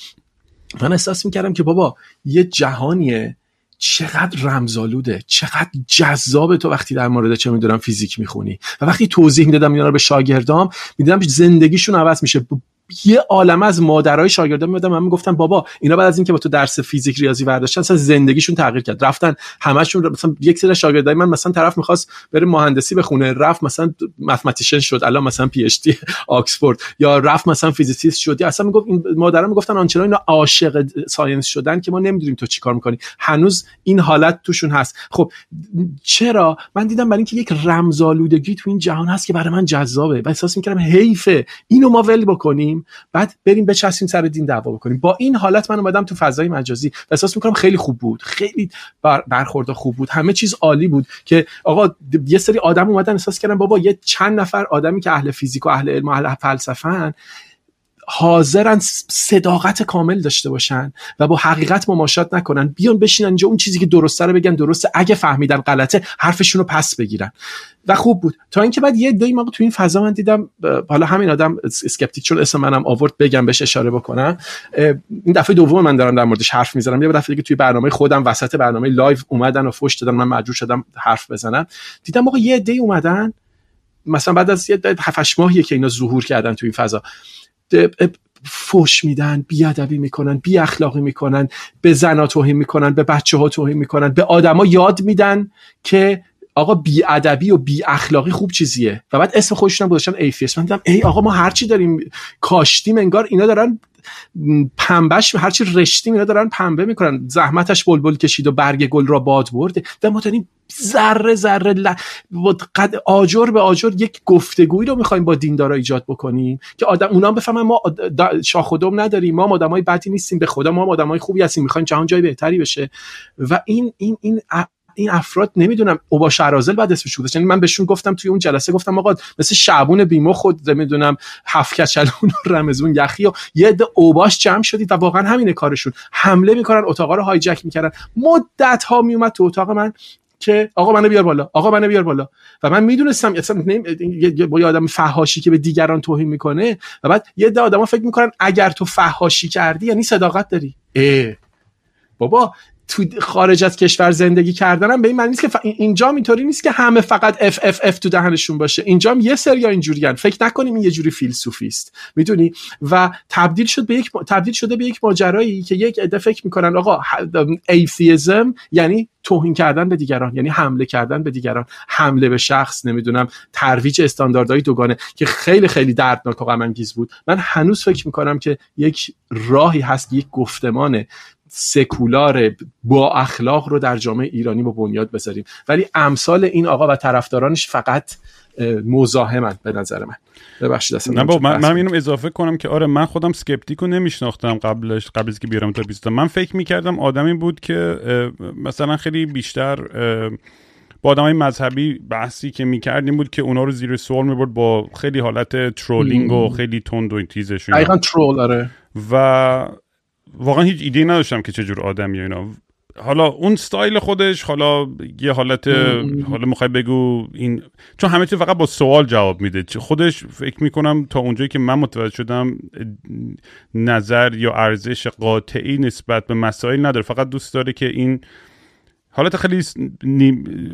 Speaker 3: من احساس می‌کردم که بابا یه جهانیه چقدر رمزالوده چقدر جذابه تو وقتی در مورد چه می‌دونم فیزیک می‌خونی. و وقتی توضیح می‌دادم اینا رو به شاگردام می‌دیدم زندگیشون عوض میشه. یه عالم از مادرای شاگردان میادن من می‌گفتم بابا اینا بعد از اینکه با تو درس فیزیک ریاضی برداشتن اصلا زندگیشون تغییر کرد. رفتن همشون مثلا یک سری شاگردای من مثلا طرف می‌خواست بره مهندسی بخونه رفت مثلا متمتیشن شد الان مثلا پی اچ دی آکسفورد یا رفت مثلا physicist شد. یا اصلا می‌گفت این مادرها می‌گفتن آنچنان اینا عاشق science شدن که ما نمی‌دونیم تو چیکار می‌کنی. هنوز این حالت توشون هست. خب چرا؟ من دیدم برای اینکه یک رمزآلودگی تو این جهان هست که برای من جذابه. و احساس می‌کردم حیفه. اینو ما ول بکنیم. بعد بریم بچسبیم سر دین دعوا بکنیم. با این حالت من اومدم تو فضای مجازی. احساس می‌کنم خیلی خوب بود. خیلی بر برخورد خوب بود. همه چیز عالی بود که آقا یه سری آدم اومدن احساس کردن بابا یه چند نفر آدمی که اهل فیزیک و اهل علم و اهل فلسفه حاضرن صداقت کامل داشته باشن و با حقیقت مماشات نکنن. بیان بشینن اینجا اون چیزی که درسته رو بگن درسته. اگه فهمیدن غلطه حرفشون رو پس بگیرن. و خوب بود. تا اینکه بعد یه دی موقع تو این فضا من دیدم حالا همین آدم skeptic چون اسم منم آورد بگم بهش اشاره بکنم. این دفعه دوم من دارم در موردش حرف می‌زنم. یه دفعه دیگه توی برنامه خودم وسط برنامه live اومدن و فوش دادن. من مجبور شدم حرف بزنم. دیدم موقع یه دی اومدن. مثلا بعد از یه 7 ماهیه که اینا ظهور کردن تو این فضا. فوش میدن بیادبی می‌کنن بی اخلاقی می‌کنن به زنا توهین می‌کنن به بچه ها توهین می‌کنن به آدما یاد میدن که آقا بی ادبی و بی اخلاقی خوب چیزیه. و بعد اسم خودشون گذاشتن ایفیس. من دیدم ای آقا ما هرچی داریم کاشتیم انگار اینا دارن پنبه‌ش هرچی رشتیم اینا دارن پنبه می‌کنن. زحمتش بلبل کشید و برگ گل را باد برده. و ما داریم ذره ذره ل... قد آجر به آجر یک گفتگویی رو می‌خوایم با دیندارا ایجاد بکنیم که آدم اونا بفهمن ما شاخ نداریم. ما آدمای بدی نیستیم. به خدا ما آدمای خوبی هستیم. می‌خوایم جهان جای بهتری بشه. و این این این این افراد نمی‌دونم اوبا شرازل بعد اسمش بود یعنی من بهشون گفتم توی اون جلسه گفتم آقا مثل شعبون بیمو خود نمی‌دونم هفت کچلون و رمزون یخی و یه عده اوباش جمع شدید و واقعا همینه کارشون. حمله می‌کنن اتاقا رو هایجک می‌کردن. مدت ها میومد تو اتاق من که آقا منو بیار بالا آقا منو بیار بالا. و من می‌دونستم اصلا با یه آدم فحاشی که به دیگران توهین می‌کنه و بعد یه عده آدما فکر می‌کنن اگر تو فحاشی کردی یعنی صداقت داری. اه. بابا تو خارج از کشور زندگی کردنم به این معنی نیست که ف... اینجا اینطوری نیست که همه فقط F F F تو دهنشون باشه. اینجا یه سری اینجوریان فکر نکنیم این یه جوری فیلسوفی است. می‌دونی؟ و تبدیل شد به یک تبدیل شده به یک ماجرایی که یک عده فکر می‌کنن آقا ایثیزم یعنی توهین کردن به دیگران یعنی حمله کردن به دیگران. حمله به شخص نمی‌دونم ترویج استانداردهای دوگانه که خیلی خیلی دردناک و غم بود. من هنوز فکر می‌کنم که یک راهی هست یک گفتمان سکولار با اخلاق رو در جامعه ایرانی با بنیاد بذاریم. ولی امثال این آقا و طرفدارانش فقط مزاحمن به نظر من. ببخشید
Speaker 2: نه با من, من اینو اضافه کنم که آره من خودم سکپتیک رو نمیشناختم قبلش قبل از که بیارم تا بیستم. من فکر می‌کردم آدمی بود که مثلا خیلی بیشتر با آدم های مذهبی بحثی که می‌کردیم بود که اونا رو زیر سوال می‌برد با خیلی حالت trolling و خیلی تند و تیزشون.
Speaker 3: دقیقا troll آره.
Speaker 2: و واقعا هیچ ایده نداشتم که چجور آدمی اینا. حالا اون ستایل خودش حالا یه حالت حالا می‌خوای بگو این چون همه چیز فقط با سوال جواب میده. خودش فکر می‌کنم تا اونجایی که من متوجه شدم نظر یا ارزش قاطعی نسبت به مسائل نداره. فقط دوست داره که این حالت خیلی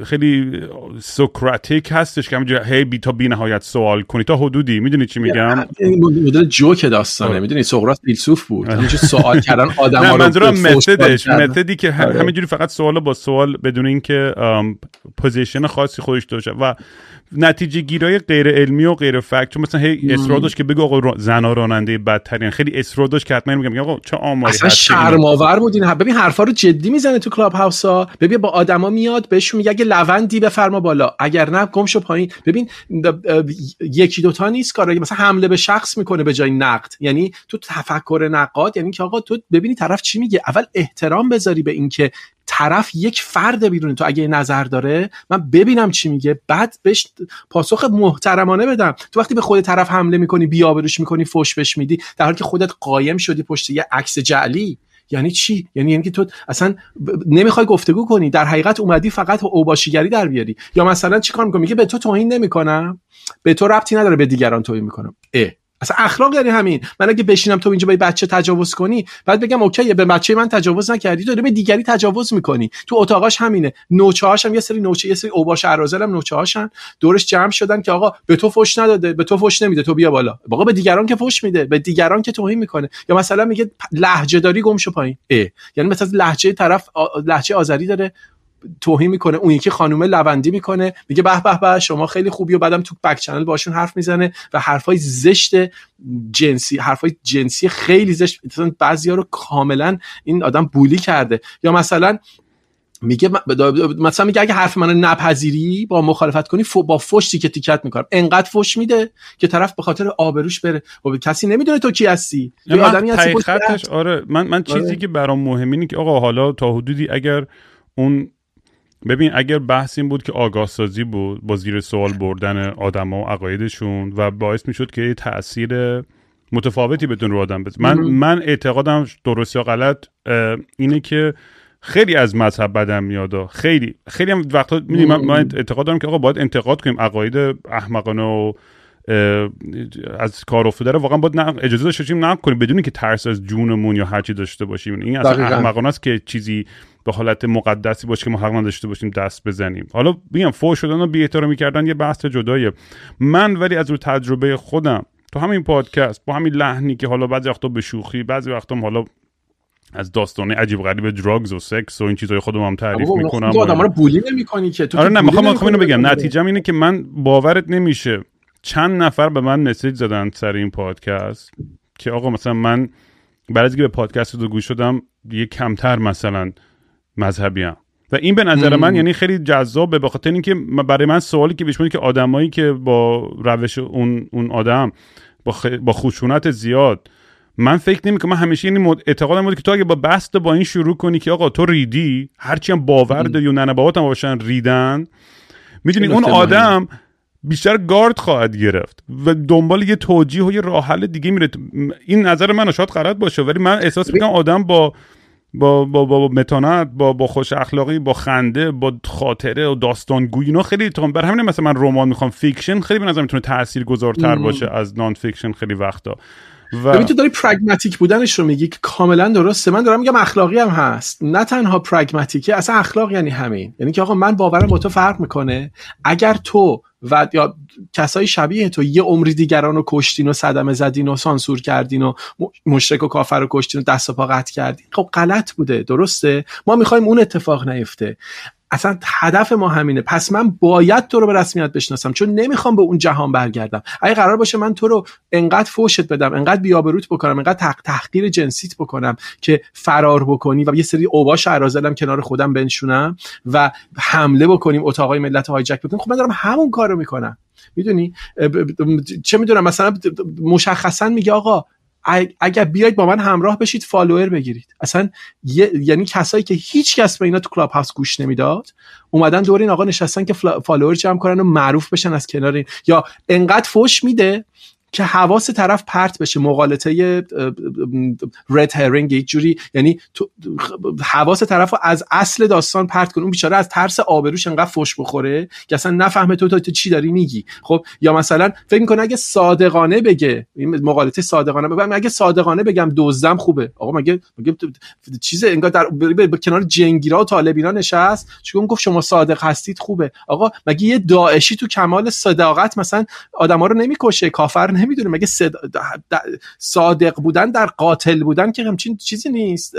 Speaker 2: خیلی Socratic هستش که همینجوری هی بی تا بی نهایت سوال کنی. تا حدودی می‌دونی چی میگم؟
Speaker 3: این مدل جوک داستانه. آره. می‌دونی؟ سقراط فیلسوف بود. همینجوری سوال (laughs) کردن آدم
Speaker 2: نه منظورم متدش متدی که آره. همینجوری فقط سوال با سوال بدون اینکه position خاصی خودش داشته و نتیجه گیرای غیر علمی و غیر fact چون مثلا هی اصرار داشت که بگو آقا زنا راننده بدترین خیلی اصرار داشت که حتما میگم آقا چه آماری
Speaker 3: اصلا شرم‌آور بود این ببین حرفا رو جدی می‌زنه تو کلاب هاوس ها ببین با آدما میاد بهشون میگه اگه لوندی بفرما بالا. اگر نه گم شو پایین. ببین یکی دوتا نیست کارا. مثلا حمله به شخص می‌کنه به جای نقد یعنی تو تفکر نقاد یعنی که آقا تو ببینی طرف چی میگه. اول احترام بذاری به اینکه طرف یک فرد بیرونی تو اگه نظر داره من ببینم چی میگه. بعد بهش پاسخ محترمانه بدم. تو وقتی به خود طرف حمله می‌کنی بیابروش می‌کنی فوش بش میدی در حالی که خودت قایم شدی پشت یه عکس جعلی. یعنی چی؟ یعنی یعنی که تو اصلا نمی‌خوای گفتگو کنی. در حقیقت اومدی فقط اوباشیگری در بیاری. یا مثلا چیکار می‌کنی؟ میگه به تو توهین نمی‌کنم. به تو ربطی نداره به دیگران توهین می‌کنم. اصلا اخلاق یعنی همین. من اگه بشینم تو اینجا به بچه تجاوز کنی بعد بگم اوکی به بچه من تجاوز نکردی تو به دیگری تجاوز می‌کنی. تو اتاقاش همینه. نوچه هاشم یه سری نوچه یه سری اوباش ارازل هم نوچه هاشن دورش جمع شدن که آقا به تو فوش نداده به تو فوش نمیده تو بیا بالا. آقا به دیگران که فوش میده به دیگران که توهین می‌کنه. یا مثلا میگه لهجه داری گم شو پایین یعنی مثلا لهجه طرف لهجه آذری داره. توهین می‌کنه. اون یکی خانومه لوندی می‌کنه. میگه به به به شما خیلی خوبی و بعدم تو بک چنل باشون حرف می‌زنه و حرفای زشت جنسی حرفای جنسی خیلی زشت. مثلا بعضیا رو کاملا این آدم بولی کرده. یا مثلا میگه مثلا میگه اگه حرف منو نپذیری با مخالفت کنی با فش که تیکت می‌کنم انقدر فش میده که طرف به خاطر آبروش بره. و کسی نمی‌دونه تو کی هستی.
Speaker 2: من آدمی هستی آره. من من چیزی آره. که برام مهمه اینه که آقا حالا تا حدودی اگر اون ببین اگر بحث این بود که آگاه سازی بود با زیر سوال بردن آدما و عقایدشون و باعث می‌شد که تاثیر متفاوتی بتون رو آدم بزن من من اعتقادم درست یا غلط اینه که خیلی از مذهب بدم میاد. خیلی خیلی هم وقتا من, من اعتقاد دارم که آقا باید انتقاد کنیم. عقاید احمقانه و از کار افتاده رو واقعا باید اجازه داشته باشیم نقد کنیم بدون که ترس از جونمون یا هرچی داشته باشیم. این اصلا احمقانه است که چیزی به حالت مقدسی باشه که ما حق نداشته باشیم دست بزنیم. حالا بگم فوش شدن و بی‌احترامی کردن یه بحث جداییه. من ولی از رو تجربه خودم تو همین پادکست با همین لحنی که حالا بعضی وقتا به شوخی بعضی وقتا حالا از داستانه عجیب غریب دراگز و سکس و این چیزای خودم هم تعریف می‌کنم
Speaker 3: تو آدم رو بولی نمی‌کنی که. تو
Speaker 2: آره نه می‌خوام اینو بگم. نتیجه اینه که من باورت نمیشه. چند نفر به من مسیج زدن سر این پادکست که آقا مثلا من برای اینکه به پادکست رو گوش شدم یه کمتر مثلا مذهبی هم. و این به نظر من یعنی خیلی جذابه به خاطر اینکه برای من سوالی که پیش که آدمایی که با روش اون اون آدم با, خ... با خشونت زیاد من فکر نمی که من همیشه این مد... اعتقادم بود که تو اگه با بست با این شروع کنی که آقا تو ریدی هرچی هم باور داری و ننه بابات هم باشن ریدن می‌دونی اون آدم بیشتر گارد خواهد گرفت و دنبال یه توجیه و یه راه حل دیگه میره. این نظر من شاید غلط باشه ولی من احساس می‌کنم آدم با با با با متانت با با خوش اخلاقی با خنده با خاطره و داستانگویی اینا خیلی تو بر همین مثلا من رمان می‌خوام fiction خیلی به نظر می‌تونه تاثیرگذارتر باشه از non-fiction خیلی وقتا.
Speaker 3: و ببین تو داری pragmatic بودنش رو میگی که کاملا درسته. من دارم میگم اخلاقی هم هست. نه تنها pragmatic ه اصلا اخلاق یعنی همین. یعنی که آقا من باورم با تو فرق می‌کنه. اگر تو و یا کسای شبیه تو یه عمری دیگران رو کشتین و صدمه زدین و سانسور کردین و مشرک و کافر رو کشتین و دست و پا قطع کردین. خب غلط بوده. درسته؟ ما می‌خوایم اون اتفاق نیفته. اصلا هدف ما همینه. پس من باید تو رو به رسمیت بشناسم چون نمی‌خوام به اون جهان برگردم. اگه قرار باشه من تو رو انقدر فوشت بدم انقدر بیابروت بکنم انقدر تحقیر جنسیت بکنم که فرار بکنی و یه سری اوباش ارازلم کنار خودم بنشونم و حمله بکنیم اتاقای ملت hijack بکنیم. خب من دارم همون کارو می‌کنم. می‌دونی؟ چه می‌دونم؟ مثلا مشخصا میگه آقا اگر بیاید با من همراه بشید follower بگیرید. اصلا یعنی کسایی که هیچ کس به اینا تو کلاب هاوس گوش نمی‌داد اومدن دور این آقا نشستن که follower جمع کنن و معروف بشن از کنار این. یا انقدر فوش میده که حواس طرف پرت بشه مغالطه رد هرینگ یک جوری یعنی حواس طرف رو از اصل داستان پرت کنه. اون بیچاره از ترس آبروش انقدر فش بخوره که اصلا نفهمه تو تو, چی داری میگی. خب یا مثلا فکر می‌کنه اگه صادقانه بگه این مقالطه صادقانه بگم اگه صادقانه بگم دزدم خوبه. آقا مگه مگه چیز انگار در. کنار جنگیرا و طالبینا نشست؟ چون گفت شما صادق هستید خوبه. آقا مگه یه داعشی تو کمال صداقت مثلا آدما رو نمی‌کشه کافر نمی‌دونه مگه صادق بودن در قاتل بودن که همچین چیزی نیست.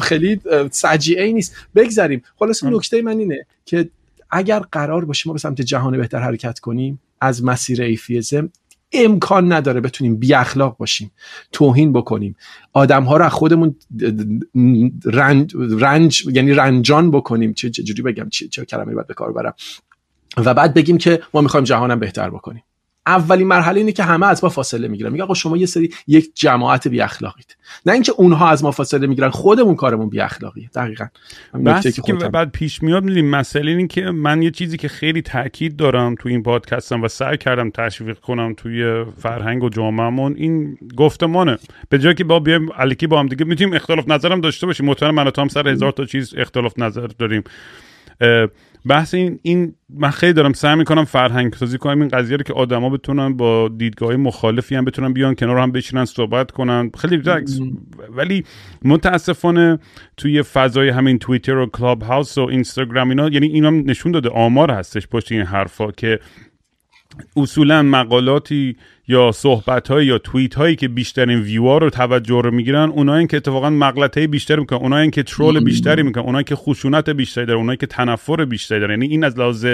Speaker 3: خیلی سجیعه نیست. بگذاریم خلاص نکته من اینه که اگر قرار باشه ما به سمت جهان بهتر حرکت کنیم از مسیر ایفیزم امکان نداره بتونیم بی اخلاق باشیم توهین بکنیم. آدم ها رو از خودمون رنج, رنج یعنی رنجان بکنیم. چه جوری بگم؟ چه, چه کلمه باید به کار برم؟ و بعد بگیم که ما می‌خوایم جهانم بهتر بکنیم. اولین مرحله اینه که همه از ما فاصله می‌گیرن. میگه آقا شما یه سری یک جماعت بی اخلاقید نه اینکه اونها از ما فاصله می‌گیرن خودمون کارمون بی اخلاقیه دقیقاً
Speaker 2: که, که بعد پیش میاد می‌دونیم مسئله این که من یه چیزی که خیلی تاکید دارم تو این پادکستم و سعی کردم تشویق کنم توی فرهنگ و جامعهمون این گفتمانه. به جای که با بیایم الکی با هم دیگه می‌تونیم اختلاف نظرم داشته باشیم. مطمئن من هم سر هزار تا چیز اختلاف نظر داریم. بحث این این من خیلی دارم سعی می‌کنم فرهنگ سازی کنم. این قضیه رو که آدما بتونن با دیدگاه مخالفی هم بتونن بیان کنار هم بشینن صحبت کنن. خیلی ریلکس ولی متاسفانه توی فضای همین توییتر و کلاب هاوس و اینستاگرام اینا یعنی اینا نشون داده آمار هستش پشت این حرفا که اصولا مقالاتی یا صحبت یا توییت هایی که بیشترین ویوا رو توجه رو می‌گیرن اونایی که اتفاقا مغلطه بیشتری می‌کنن اونایی که troll بیشتری می‌کنن اونایی که خشونت بیشتری داره اونایی که تنفر بیشتری داره یعنی این از لحاظ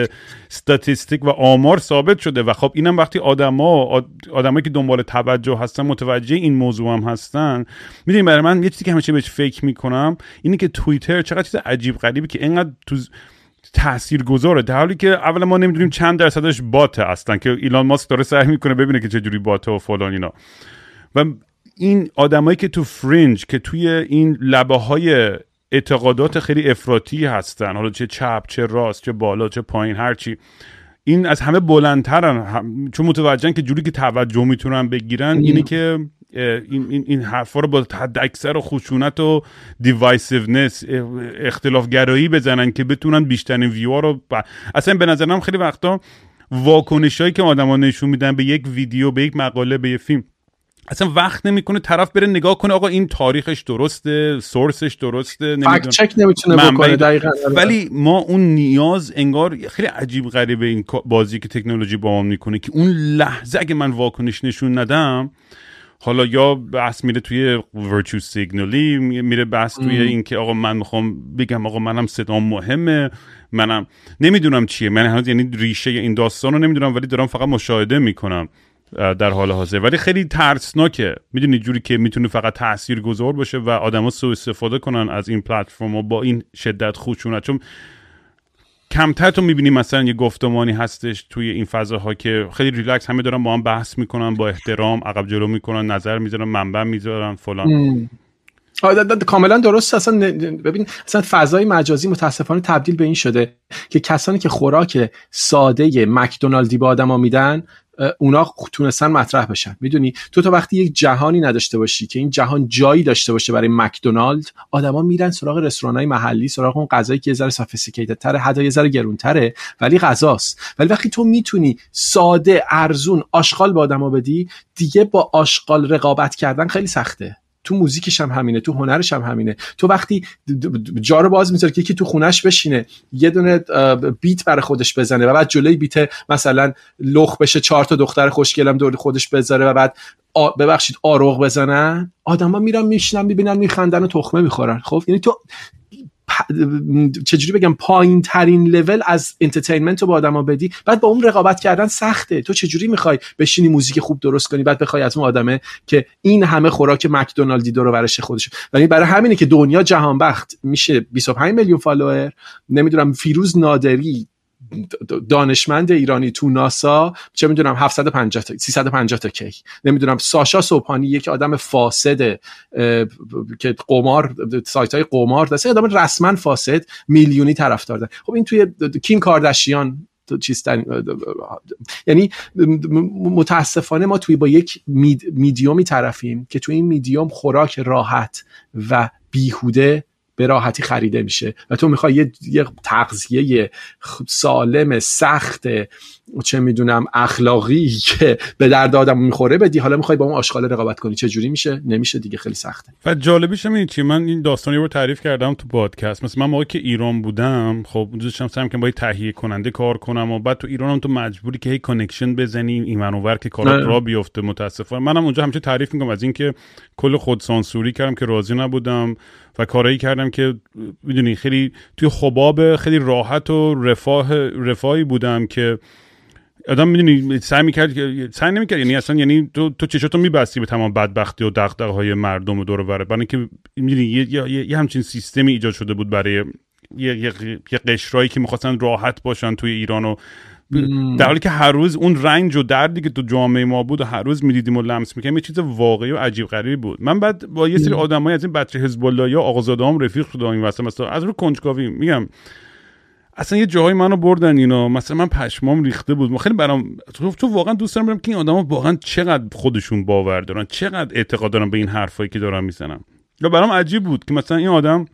Speaker 2: استاتستیک و آمار ثابت شده و خب اینم وقتی آدما آدمایی که دنبال توجه هستن متوجه این موضوع هم هستن می‌دونی برای من یه چیزی که همیشه بهش فکر می‌کنم اینه که توییتر چقدر چیز عجیب غریبی که اینقدر تو تأثیر گذاره در حالی که اولا ما نمی‌دونیم چند درصدش باته هستن که ایلان ماسک داره سعی می‌کنه ببینه که چجوری باته و فلان اینا. و این آدمایی که تو فرینج که توی این لبه های اعتقادات خیلی افراطی هستن حالا چه چپ چه راست چه بالا چه پایین هرچی این از همه بلندترن. چون متوجهن که جوری که توجه می‌تونن بگیرن اینه که این, این, این حرفا رو با حد اکثر و خشونت و divisiveness اختلاف گرایی بزنن که بتونن بیشترین ویو رو ب... اصلا به نظرم خیلی وقتا واکنش هایی که آدما نشون میدن به یک ویدیو به یک مقاله به یک فیلم اصلا وقت نمی‌کنه طرف بره نگاه کنه آقا این تاریخش درسته سورسش درسته
Speaker 3: فکت چک نمی‌تونه بکنه دقیقا
Speaker 2: ولی ما اون نیاز انگار خیلی عجیب غریبه این بازی که تکنولوژی با ما می‌کنه که اون لحظه اگه من واکنش نشون ندم حالا یا بحث میره توی ورچو سیگنالی میره بحث توی اینکه آقا من می‌خوام بگم آقا منم صدام مهمه منم نمی‌دونم چیه من هنوز یعنی ریشه این داستان رو نمی‌دونم ولی دارم فقط مشاهده می‌کنم. در حال حاضر. ولی خیلی ترسناکه. می‌دونی جوری که می‌تونه فقط تاثیر گذار باشه و آدما سوء استفاده کنن از این پلتفرم با این شدت خشونت. چون کمتر تو می‌بینی مثلا یه گفتمانی هستش توی این فضاها که خیلی ریلکس همه دارن با هم بحث می‌کنن با احترام عقب جلو می‌کنن نظر می‌ذارن منبع می‌ذارن فلان.
Speaker 3: کاملا درست. اصلا ببین اصلا فضای مجازی متاسفانه تبدیل به این شده که کسانی که خوراک ساده مکدونالدی به آدما میدن اونا تونستن مطرح بشن. می‌دونی؟ تو تا وقتی یک جهانی نداشته باشی که این جهان جایی داشته باشه برای مکدونالد آدما میرن سراغ رستورانای محلی سراغ اون غذایی که یه ذره سافیستیکیتد تره حتی یه ذره گرونتره ولی غذاست. ولی وقتی تو می‌تونی ساده ارزون آشغال به آدما بدی دیگه با آشغال رقابت کردن خیلی سخته. تو موزیکش هم همینه تو هنرش هم همینه. تو وقتی جا رو باز می‌ذاری که یکی تو خونش بشینه یه دونه beat برای خودش بزنه و بعد جلوی beat مثلا لخت بشه چهار تا دختر خوشگلم دور خودش بذاره و بعد ببخشید آروغ بزنن. آدما میرن میشینن می‌بینن میخندن و تخمه می‌خورن. خب یعنی تو چجوری بگم پایین ترین لول از entertainment رو با آدما بدی بعد با اون رقابت کردن سخته. تو چجوری می‌خوای بشینی music خوب درست کنی بعد بخوای از اون آدمه که این همه خوراک مکدونالدی دور و برش خودش ولی برای همینه که دنیا جهان بخت میشه. 25 میلیون follower نمی‌دونم فیروز نادری دانشمند ایرانی تو ناسا چه می‌دونم 750 تا 350 تا کی نمی‌دونم ساشا صبحانی یک آدم فاسد که قمار سایت های قمار داره آدم رسما فاسد میلیونی طرفدار داره خب این توی کیم کارداشیان یعنی متاسفانه ما توی با یک میدیومی طرفیم که توی این میدیوم خوراک راحت و بیهوده به راحتی خریده میشه. و تو می‌خوای یه, یه تغذیه سالم سخت چه می‌دونم اخلاقی که به درد آدم می‌خوره بدی. حالا می‌خوای با اون آشغال رقابت کنی. چه جوری میشه؟ نمیشه دیگه خیلی سخته.
Speaker 2: و جالبیش این چی؟ من این داستانی رو تعریف کردم تو پادکست. مثلا من موقعی که ایران بودم خب دوستم سعی که با تهیه کننده کار کنم و بعد تو ایران هم تو مجبوری که هی connection بزنی این ور که کار را بیفته متاسفانه. منم اونجا همه‌چی تعریف می‌کنم از اینکه کل خود سانسوری کردم که راضی نبودم و کارایی کردم که می‌دونی خیلی توی خباب خیلی راحت و رفاه رفاهی بودم که آدم می‌دونی سعی می‌کرد سعی نمی‌کرد یعنی اصلا یعنی تو تو چشاتو میبستی به تمام بدبختی و دغدغه های مردم دور و برای اینکه می‌دونی یه،, یه،, یه همچین سیستمی ایجاد شده بود برای یه, یه،, یه قشرایی که می‌خواستن راحت باشن توی ایران و در حالی که هر روز اون رنج و دردی که تو جامعه ما بود و هر روز می‌دیدیم و لمس می‌کنیم یه چیز واقعی و عجیب غریبی بود. من بعد با یه سری آدمایی از این بچه حزب الله یا آقازاده هم رفیق شدم این واسه مثلا از رو کنجکاوی میگم. اصلا یه جاهای منو بردن اینا. مثلا من پشمام ریخته بود. من خیلی برام تو, واقعا دوست دارم برم که این آدما واقعا چقدر خودشون باور دارن. چقدر اعتقاد دارن به این حرفایی که دارن می‌زنن یا برام عجیب بود که مثلا این آدم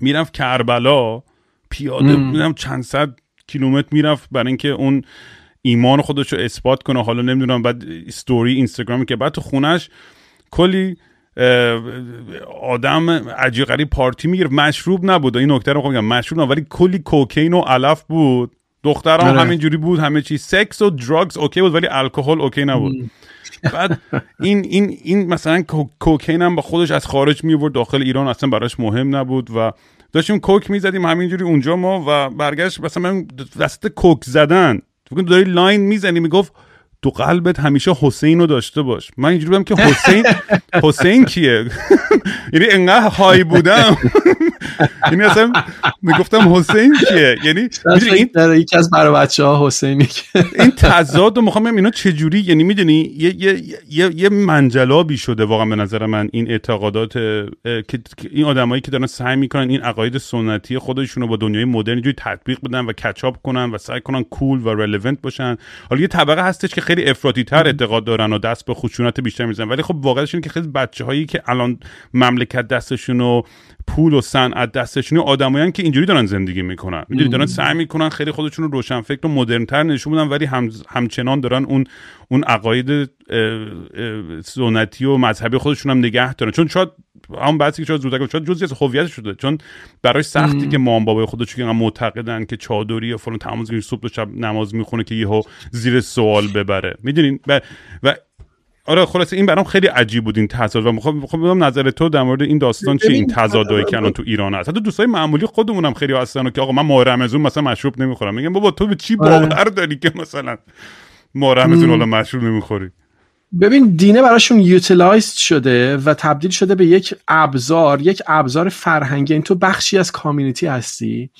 Speaker 2: می‌رفت کربلا پیاده بودم چند صد کیلومتر می‌رفت برای اینکه اون ایمان خودش رو اثبات کنه. حالا نمی‌دونم بعد استوری اینستاگرامی که بعد تو خونش کلی آدم عجیب غریب پارتی می‌گرفت. مشروب نبود. این نکته رو میگم. مشروب نبود ولی کلی cocaine و علف بود. دخترها هم همینجوری بود. همه چی. سکس و drugs okay بود ولی الکل okay نبود. بعد این این این مثلا cocaine هم با خودش از خارج می داخل ایران اصلا براش مهم نبود و داشتیم coke می‌زدیم همینجوری اونجا ما و برگشت. مثلا دست coke زدن. فکر داری line می‌زنی می‌گفت تو قلبت همیشه حسین رو داشته باش. من اینجوری بودم که حسین (laughs) (laughs) (laughs) حسین کیه؟ یعنی انقدر های بودم. یعنی اصلا می‌گفتم حسین کیه؟ یعنی
Speaker 3: این در یکی از برای بچه ها حسینی
Speaker 2: این تضاد رو می‌خوام اینا چجوری یعنی می‌دونی یه, یه, یه, یه منجلابی شده واقعا به نظر من این اعتقادات که این آدمایی که دارن سعی می‌کنن این عقاید سنتی خودشون رو با دنیای مدرن جوری تطبیق بدن و کچاپ کنن و سعی کنن کول و رلوونت باشن. حالا یه طبقه هستش که خیلی افراطی تر اعتقاد دارن و دست به خشونت بیشتر می‌زنن. ولی خب واقعش اینه که خیلی بچه هایی که الان مملکت دستشون و پول و صنعت دستشون آدمایان که اینجوری دارن زندگی می‌کنن. می‌دونی دارن سعی می‌کنن خیلی خودشون رو روشن فکر و مدرن تر نشون بدن ولی هم همچنان دارن اون اون عقاید سنتی و مذهبی خودشون هم نگه دارن. چون شاید هم بعضی که شاید زودک شاید جزئی از هویت شده چون برای سختی که مام بابای خودشون که معتقدن که چادری و فلان تمام صبح و شب نماز می‌خونه که یهو زیر سوال ببره. می‌دونین؟ و, و آره خلاصه این برام خیلی عجیب بود این تضاد. و می‌خوام بدم نظر تو در مورد این داستان چی؟ این تضادایی که الان تو ایران هست. حتی دوستای معمولی خودمونم خیلی هستن که آقا من ماه رمضان مثلا مشروب نمی‌خورم. میگم بابا تو به چی آره. باور داری که مثلا ماه رمضان حالا مشروب نمی‌خوری؟
Speaker 3: ببین دینه براشون یوتیلایزد شده و تبدیل شده به یک ابزار یک ابزار فرهنگی این تو بخشی از کامیونیتی هستی.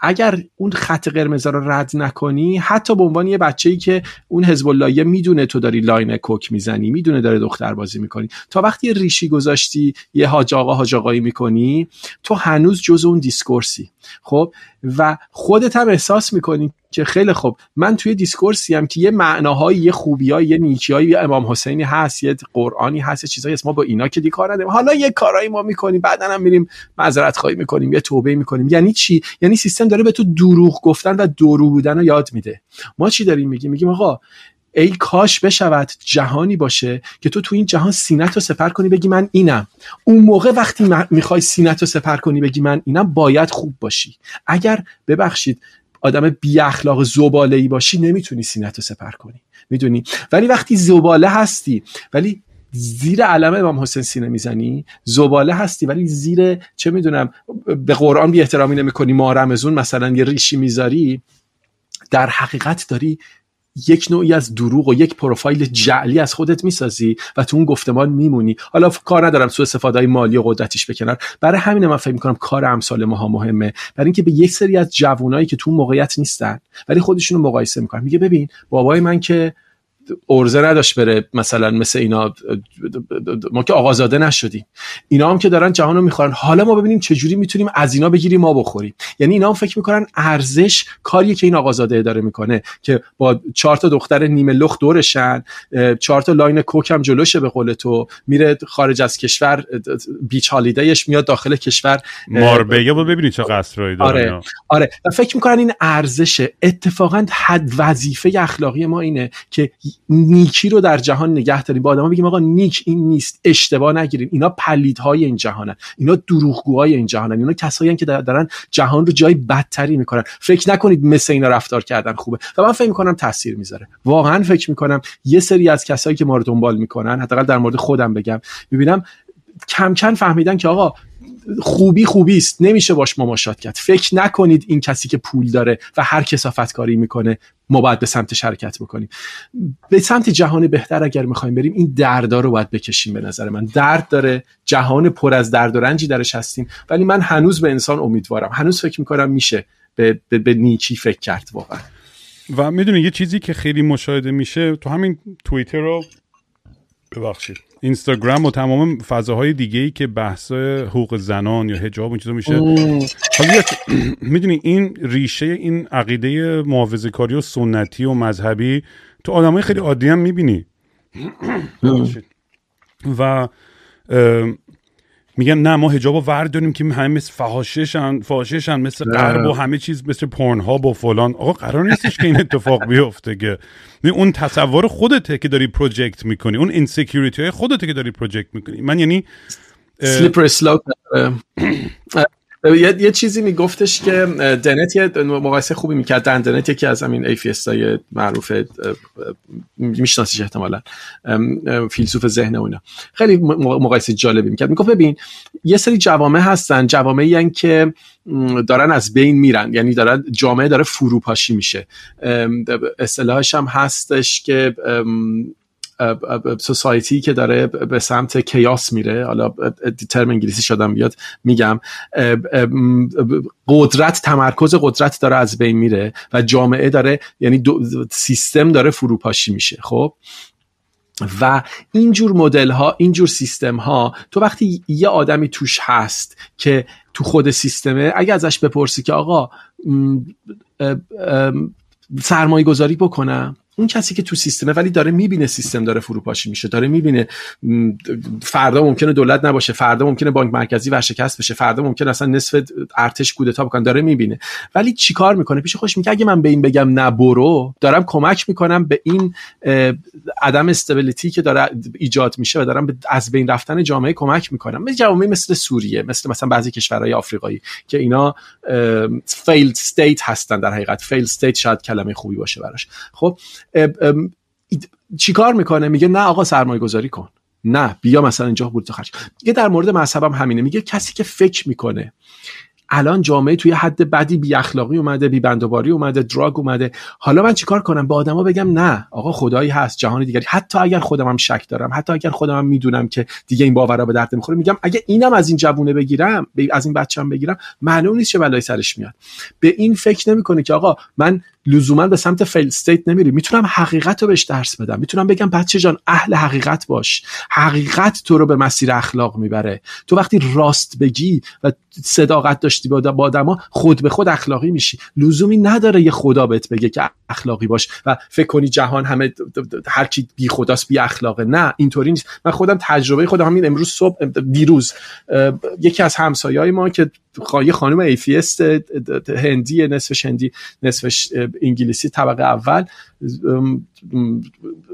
Speaker 3: اگر اون خط قرمز رو رد نکنی حتی به عنوان یه بچه‌ای که اون حزب الله می‌دونه تو داری line coke می‌زنی می‌دونه داره دختر بازی می‌کنی. تا وقتی ریشی گذاشتی یه حاج آقا حاج آقایی می‌کنی تو هنوز جز اون discourse ی. خب؟ و خودت هم احساس می‌کنی که خیلی خوب. من توی discourse ی هم که یه معناهایی یه خوبیایی یه نیکیایی یه امام حسینی هست یه قرآنی هست یه چیزایی ما با اینا که دیگه کار نداریم. حالا یه کارایی ما می‌کنیم بعدا هم میریم معذرت خواهی می‌کنیم یه توبه می‌کنیم. یعنی چی؟ یعنی سیستم داره به تو دروغ گفتن و دورو بودن رو یاد میده. ما چی داریم میگیم؟ میگیم آقا ای کاش بشود جهانی باشه که تو تو این جهان سینت رو سپر کنی بگی من اینم. اون موقع وقتی می‌خوای سینت رو سپر کنی بگی من اینم باید خوب باشی. اگر ببخشید آدم بی اخلاق زباله ای باشی نمی‌تونی سینت رو سپر کنی. می‌دونی؟ ولی وقتی زباله هستی ولی زیر علم امام حسین سینه می‌زنی زباله هستی ولی زیر چه می‌دونم به قرآن بی احترامی نمی‌کنی ماه رمضون مثلا یه ریشی می‌ذاری در حقیقت داری یک نوعی از دروغ و یک پروفایل جعلی از خودت می‌سازی و تو اون گفتمان میمونی. حالا کار ندارم سو استفاده مالی و قدرتیش بکنن برای همین من فکر می‌کنم کار امثال ماها مهمه. برای اینکه به یک سری از جوانایی که تو موقعیت نیستن ولی خودشون رو مقایسه می‌کنن. میگه ببین بابای من که ارزه نداشت بره مثلا مثل اینا ما که آقازاده نشدیم. اینا هم که دارن جهان رو می‌خورن. حالا ما ببینیم چجوری می‌تونیم از اینا بگیریم ما بخوریم. یعنی اینا هم فکر می‌کنن ارزش کاریه که این آقازاده داره می‌کنه که با چهار تا دختر نیمه لخ دورشن چهار تا line coke هم جلوشه به قول تو. میره خارج از کشور beach holiday ش میاد داخل کشور.
Speaker 2: ماربیگا بود ببینید چه قصرایی
Speaker 3: داره آره آره. و فکر می‌کنن این ارزشه. اتفاقا حد وظیفه اخلاقی ما اینه که نیکی رو در جهان نگه داریم. با آدما بگیم آقا نیکی این نیست اشتباه نگیریم. اینا پلیدهای این جهانن. اینا دروغگوهای این جهانن. اینا کسایی که دارن جهان رو جای بدتری می‌کنن. فکر نکنید مثل اینا رفتار کردن خوبه. و من فکر می‌کنم تاثیر می‌ذاره. واقعا فکر می‌کنم یه سری از کسایی که ما رو دنبال می‌کنن حداقل در مورد خودم بگم می‌بینم کم کم فهمیدن که آقا خوبی خوبی است. نمیشه باش مماشات کرد. فکر نکنید این کسی که پول داره و هر کسافت کاری می‌کنه ما باید به سمت شرکت بکنیم. به سمت جهان بهتر اگر می‌خوایم بریم این دردا رو باید بکشیم به نظر من. درد داره. جهان پر از درد و رنجی درش هستیم. ولی من هنوز به انسان امیدوارم. هنوز فکر می‌کنم میشه به, به, به نیکی فکر کرد واقعا.
Speaker 2: و می‌دونی یه چیزی که خیلی مشاهده میشه تو همین توییتر رو ببخشید. اینستاگرام و تمام فضاهای دیگه ای که بحث حقوق زنان یا حجاب این چیزا میشه. حالا (clears throat) می‌دونی این ریشه این عقیده محافظه کاری و سنتی و مذهبی تو آدمای خیلی عادی هم می‌بینی. و میگن نه ما حجاب رو ورداریم که همه مثل فحاششن فحاششن مثل غرب و همه چیز مثل پورن ها و فلان. آقا قرار نیستش که این اتفاق بیفته که. اون تصور خودته که داری project می‌کنی اون insecurity های خودته که داری project می‌کنی. من یعنی
Speaker 3: slippery slope (clears throat) یه،, یه چیزی میگفتش که دنت یه مقایسه خوبی می‌کرد. دن دنت یکی از همین atheist های معروف میشناسیش احتمالا. فیلسوف ذهن و اینا. خیلی مقایسه جالبی می‌کرد. می‌گفت ببین یه سری جوامع هستن. جوامعی هن که دارن از بین میرن. یعنی دارن جامعه داره فروپاشی میشه. اصطلاحش هم هستش که سوسایتی که داره به سمت کیاس میره. حالا ترم انگلیسی شدم بیاد میگم. قدرت تمرکز قدرت داره از بین میره و جامعه داره یعنی سیستم داره فروپاشی میشه خب؟ و اینجور مدل ها اینجور سیستم ها تو وقتی یه آدمی توش هست که تو خود سیستمه اگه ازش بپرسی که آقا سرمایه گذاری بکنم اون کسی که تو سیستمه ولی داره می‌بینه سیستم داره فروپاشی میشه داره می‌بینه فردا ممکنه دولت نباشه فردا ممکنه بانک مرکزی ورشکست بشه فردا ممکنه اصلا نصف ارتش کودتا بکنن داره می‌بینه. ولی چیکار می‌کنه؟ پیش خوش میگه اگه من به این بگم نه برو دارم کمک می‌کنم به این عدم استبیلیتی که داره ایجاد میشه و دارم به از بین رفتن جامعه کمک می‌کنم. مثل جوامع مثل سوریه مثل مثلا بعضی کشورهای آفریقایی که اینا failed state هستن در حقیقت. failed state شاید کلمه خوبی باشه براش. خب چیکار می‌کنه؟ میگه نه آقا سرمایه گذاری کن. نه بیا مثلا اینجا بودجه خرج. میگه در مورد مذهبم همینه. میگه کسی که فکر می‌کنه الان جامعه توی حد بدی بی اخلاقی اومده بی بندوباری اومده drug اومده حالا من چیکار کنم؟ به آدما بگم نه. آقا خدایی هست جهان دیگری. حتی اگر خودم هم شک دارم حتی اگر خودم هم می‌دونم که دیگه این باورا به درد می‌خوره میگم اگه اینم از این جوونه بگیرم از این بچه‌ام بگیرم معلوم نیست چه بلایی سرش میاد. به این فکر نمی‌کنه که آقا من لزوما به سمت فیل استیت نمیری می‌تونم حقیقت رو بهش درس بدم. می‌تونم بگم بچه جان اهل حقیقت باش. حقیقت تو رو به مسیر اخلاق می‌بره. تو وقتی راست بگی و صداقت داشتی با آدما خود به خود اخلاقی میشی. لزومی نداره یه خدا بهت بگه که اخلاقی باش و فکر کنی جهان همه هر کی بی خداست بی اخلاقه. نه اینطوری نیست. من خودم تجربه خودم همین امروز صبح دیروز یکی از همسایه‌های ما که یه خانم atheist هندی نصفش هندی نصفش انگلیسی طبقه اول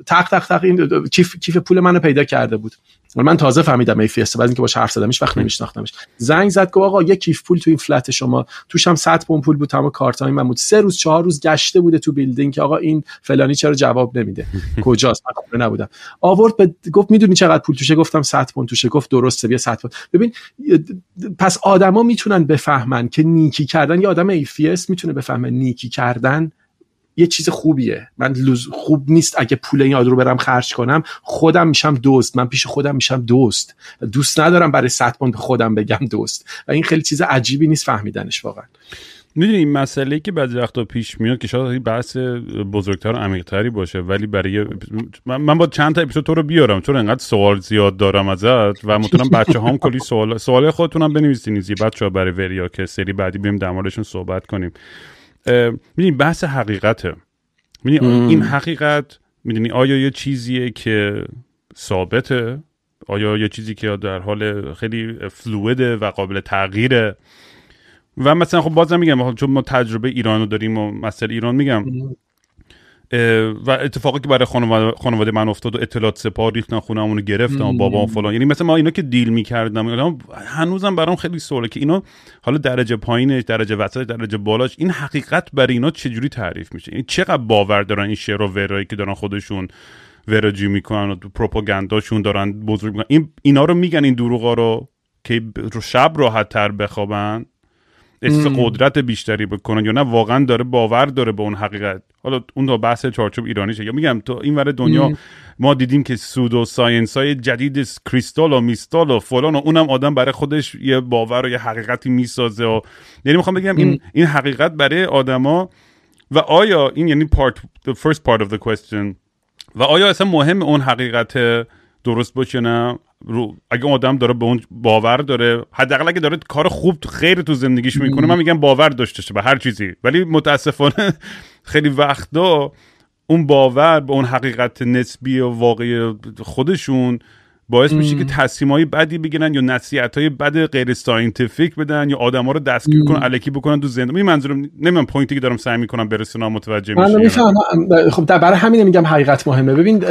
Speaker 3: تق تق تق این کیف, کیف پول منو پیدا کرده بود. من تازه فهمیدم atheist بعد اینکه باش حرف زدم هیچ وقت نمیشناختمش. زنگ زد گفت آقا یه کیف پول تو این flat شما. توش هم 100 پوند پول بود تمام کارتای من بود. سه روز چهار روز گشته بوده تو building که آقا این فلانی چرا جواب نمیده. (laughs) کجاست؟ من خونه نبودم. آورد به گفت می‌دونی چقدر پول توشه؟ گفتم 100 پوند توشه. گفت درسته بیا 100 پوند. ببین پس آدما می‌تونن بفهمن که نیکی کردن. یه آدم ایفیس می‌تونه بفهمه نیکی کردن یه چیز خوبیه. من. خوب نیست اگه پول این رو برم خرج کنم. خودم میشم دزد. من پیش خودم میشم دزد. دوست ندارم برای صد پوند خودم بگم دزد. و این خیلی چیز عجیبی نیست فهمیدنش واقعا.
Speaker 2: می‌دونی این مسئله که بعضی وقتا پیش میاد که شاید بحث بزرگتر و عمیقتری باشه ولی برای من با چند تا اپیزود تو رو بیارم. چون انقدر سوال زیاد دارم ازت و می‌تونم بچه هم کلی سوال سوال خودتونم بنویسین. بچه ها برای وریا که سری بعدی بیم در صحبت کنیم. می‌دونی بحث حقیقته. می‌دونی این حقیقت می‌دونی آیا یه چیزیه که ثابته؟ آیا یه چیزی که در حال خیلی فلویده و قابل تغییره؟ و مثلا خب بازم میگم چون ما تجربه ایران رو داریم و مثل ایران میگم. و اتفاقی که برای خانواده, من افتاد و اطلاعات سپاه ریختن خونمون رو گرفتن و بابا فلان. یعنی مثل ما اینا که دیل می‌کردم هنوزم برام خیلی سواله که اینا حالا درجه پایینش درجه وسط درجه بالاش این حقیقت برای اینا چجوری تعریف میشه؟ یعنی چقدر باور دارن این شعر و ورایی که دارن خودشون وراجی می‌کنن و پروپاگانداشون دارن بزرگ می‌کنن؟ این اینا رو میگن این دروغا رو که رو شب راحت تر بخوابن؟ قدرت بیشتری بکنن یا نه واقعا داره باور داره به اون حقیقت. حالا اون دو بحث چارچوب ایرانیشه. یا میگم تو این ور دنیا ما دیدیم که سودو ساینس های جدید کریستال و میستال و فلان و اونم آدم برای خودش یه باور و یه حقیقتی می‌سازه و یعنی می‌خوام بگم این این حقیقت برای آدما و آیا این یعنی part the first part of the question و آیا اصلا مهم اون حقیقت درست باشه نه؟ رو اگه آدم داره به اون باور داره حداقل اگه داره کار خوب خیر تو زندگیش می‌کنه من میگم باور داشته به هر چیزی. ولی متاسفانه (laughs) خیلی وقتا اون باور به اون حقیقت نسبی و واقعی خودشون باعث میشه که تصمیم بدی بگیرن یا نصیحت های بد غیر scientific بدن یا آدما رو دستگیر کنن الکی بکنن تو زندگی. منظورم نمی‌دونم point ی که دارم سعی می‌کنم برسونم متوجه
Speaker 3: میشی خب برای همین میگم حقیقت مهمه. ببین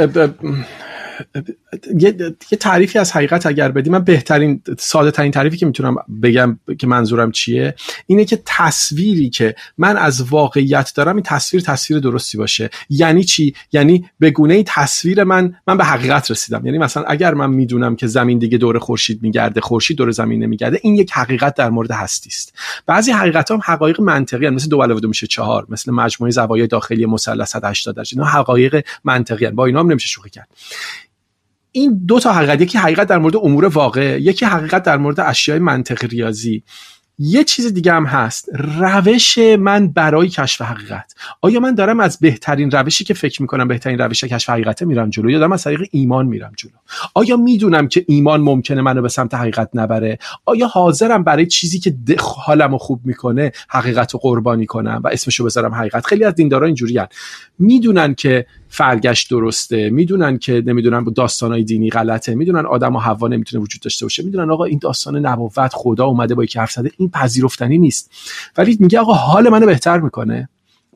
Speaker 3: یه،, یه تعریفی از حقیقت اگر بدی من بهترین ساده ترین تعریفی که می‌تونم بگم که منظورم چیه اینه که تصویری که من از واقعیت دارم این تصویر تصویر درستی باشه. یعنی چی؟ یعنی به گونه تصویر من من به حقیقت رسیدم. یعنی مثلا اگر من می‌دونم که زمین دیگه دور خورشید میگرده خورشید دور زمین نمیگرده این یک حقیقت در مورد هستی است. بعضی حقیقت هم حقایق منطقی هست مثل دو علاوه دو میشه چهار مثل مجموعه زوایای داخلی مثلث 80 درجه اینا حقایق منطقی هست. با اینا هم نمیشه شوخی کرد. این دو تا حقیقت یکی حقیقت در مورد امور واقع یکی حقیقت در مورد اشیاء منطق ریاضی. یه چیز دیگه هم هست روش من برای کشف حقیقت. آیا من دارم از بهترین روشی که فکر می‌کنم بهترین روش کشف حقیقت میرم جلو یا دارم از طریق ایمان میرم جلو؟ آیا می‌دونم که ایمان ممکنه منو به سمت حقیقت نبره؟ آیا حاضرم برای چیزی که حالمو خوب می‌کنه حقیقت رو قربانی کنم و اسمشو بذارم حقیقت؟ خیلی از دیندارا اینجوری می‌دونن که فرگشت درسته. می‌دونن که نمی‌دونن داستانای دینی غلطه. می‌دونن آدم و حوا نمی‌تونه وجود داشته باشه. می‌دونن آقا این داستان نبوت خدا اومده با یکی حرف زده. این پذیرفتنی نیست. ولی میگه آقا حال منو بهتر می‌کنه.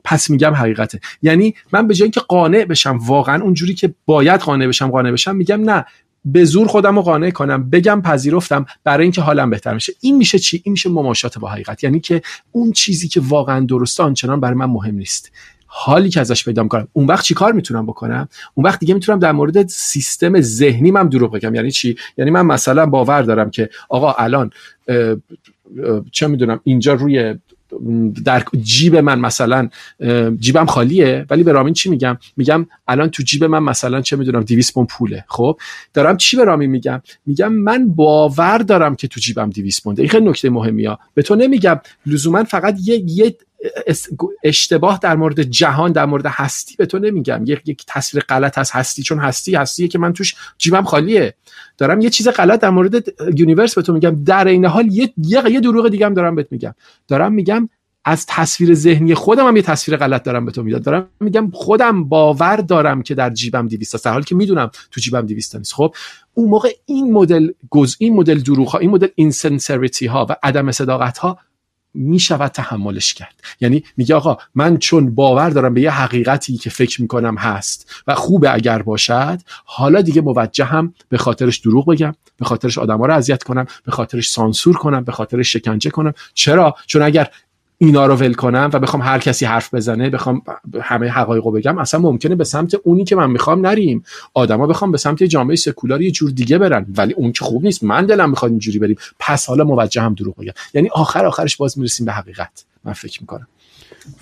Speaker 3: پس میگم حقیقته. یعنی من به جای اینکه قانع بشم واقعا اونجوری که باید قانع بشم قانع بشم میگم نه. به زور خودم رو قانع کنم بگم پذیرفتم برای اینکه حالم بهتر میشه این میشه چی؟ این میشه مماشات با حقیقت. یعنی که اون چیزی که واقعا درسته آنچنان برای من مهم نیست. حالی که ازش پیدا می‌کنم. اون وقت چی کار می‌تونم بکنم؟ اون وقت دیگه می‌تونم در مورد سیستم ذهنی من دروغ بگم. یعنی چی؟ یعنی من مثلا باور دارم که آقا الان چه می‌دونم اینجا روی در جیب من مثلا جیبم خالیه ولی به رامین چی میگم؟ میگم الان تو جیب من مثلا چه می‌دونم 200 پوند پوله. خب؟ دارم چی به رامین میگم؟ میگم من باور دارم که تو جیبم 200 پونده. این خیلی نکته مهمیه. به تو نمیگم. لزوما فقط یه, یه اشتباه در مورد جهان در مورد هستی به تو نمیگم. یک یک تصویر غلط از هستی چون هستی هستیه که من توش جیبم خالیه. دارم یه چیز غلط در مورد universe به تو میگم. در عین حال یه یه دروغ دیگه هم دارم بهت میگم. دارم میگم از تصویر ذهنی خودم هم یه تصویر غلط دارم به تو میدم دارم میگم خودم باور دارم که در جیبم 200 است در حالی که می‌دونم تو جیبم 200 نیست. خب اون موقع این مدل گز این مدل دروغ ها این مدل insincerity ها و عدم صداقت ها می شود تحملش کرد. یعنی میگه آقا من چون باور دارم به یه حقیقتی که فکر می‌کنم هست و خوبه اگر باشد حالا دیگه موجهم به خاطرش دروغ بگم به خاطرش آدما رو اذیت کنم به خاطرش سانسور کنم به خاطرش شکنجه کنم. چرا؟ چون اگر اینا رو ول کنم و بخوام هر کسی حرف بزنه بخوام همه حقایق رو بگم اصلا ممکنه به سمت اونی که من می‌خوام نریم. آدما بخوام به سمت جامعه سکولار یه جور دیگه برن ولی اون که خوب نیست من دلم می‌خواد اینجوری بریم. پس حالا موجه هم دروغ بگم یعنی آخر آخرش باز می‌رسیم به حقیقت. من فکر می‌کنم.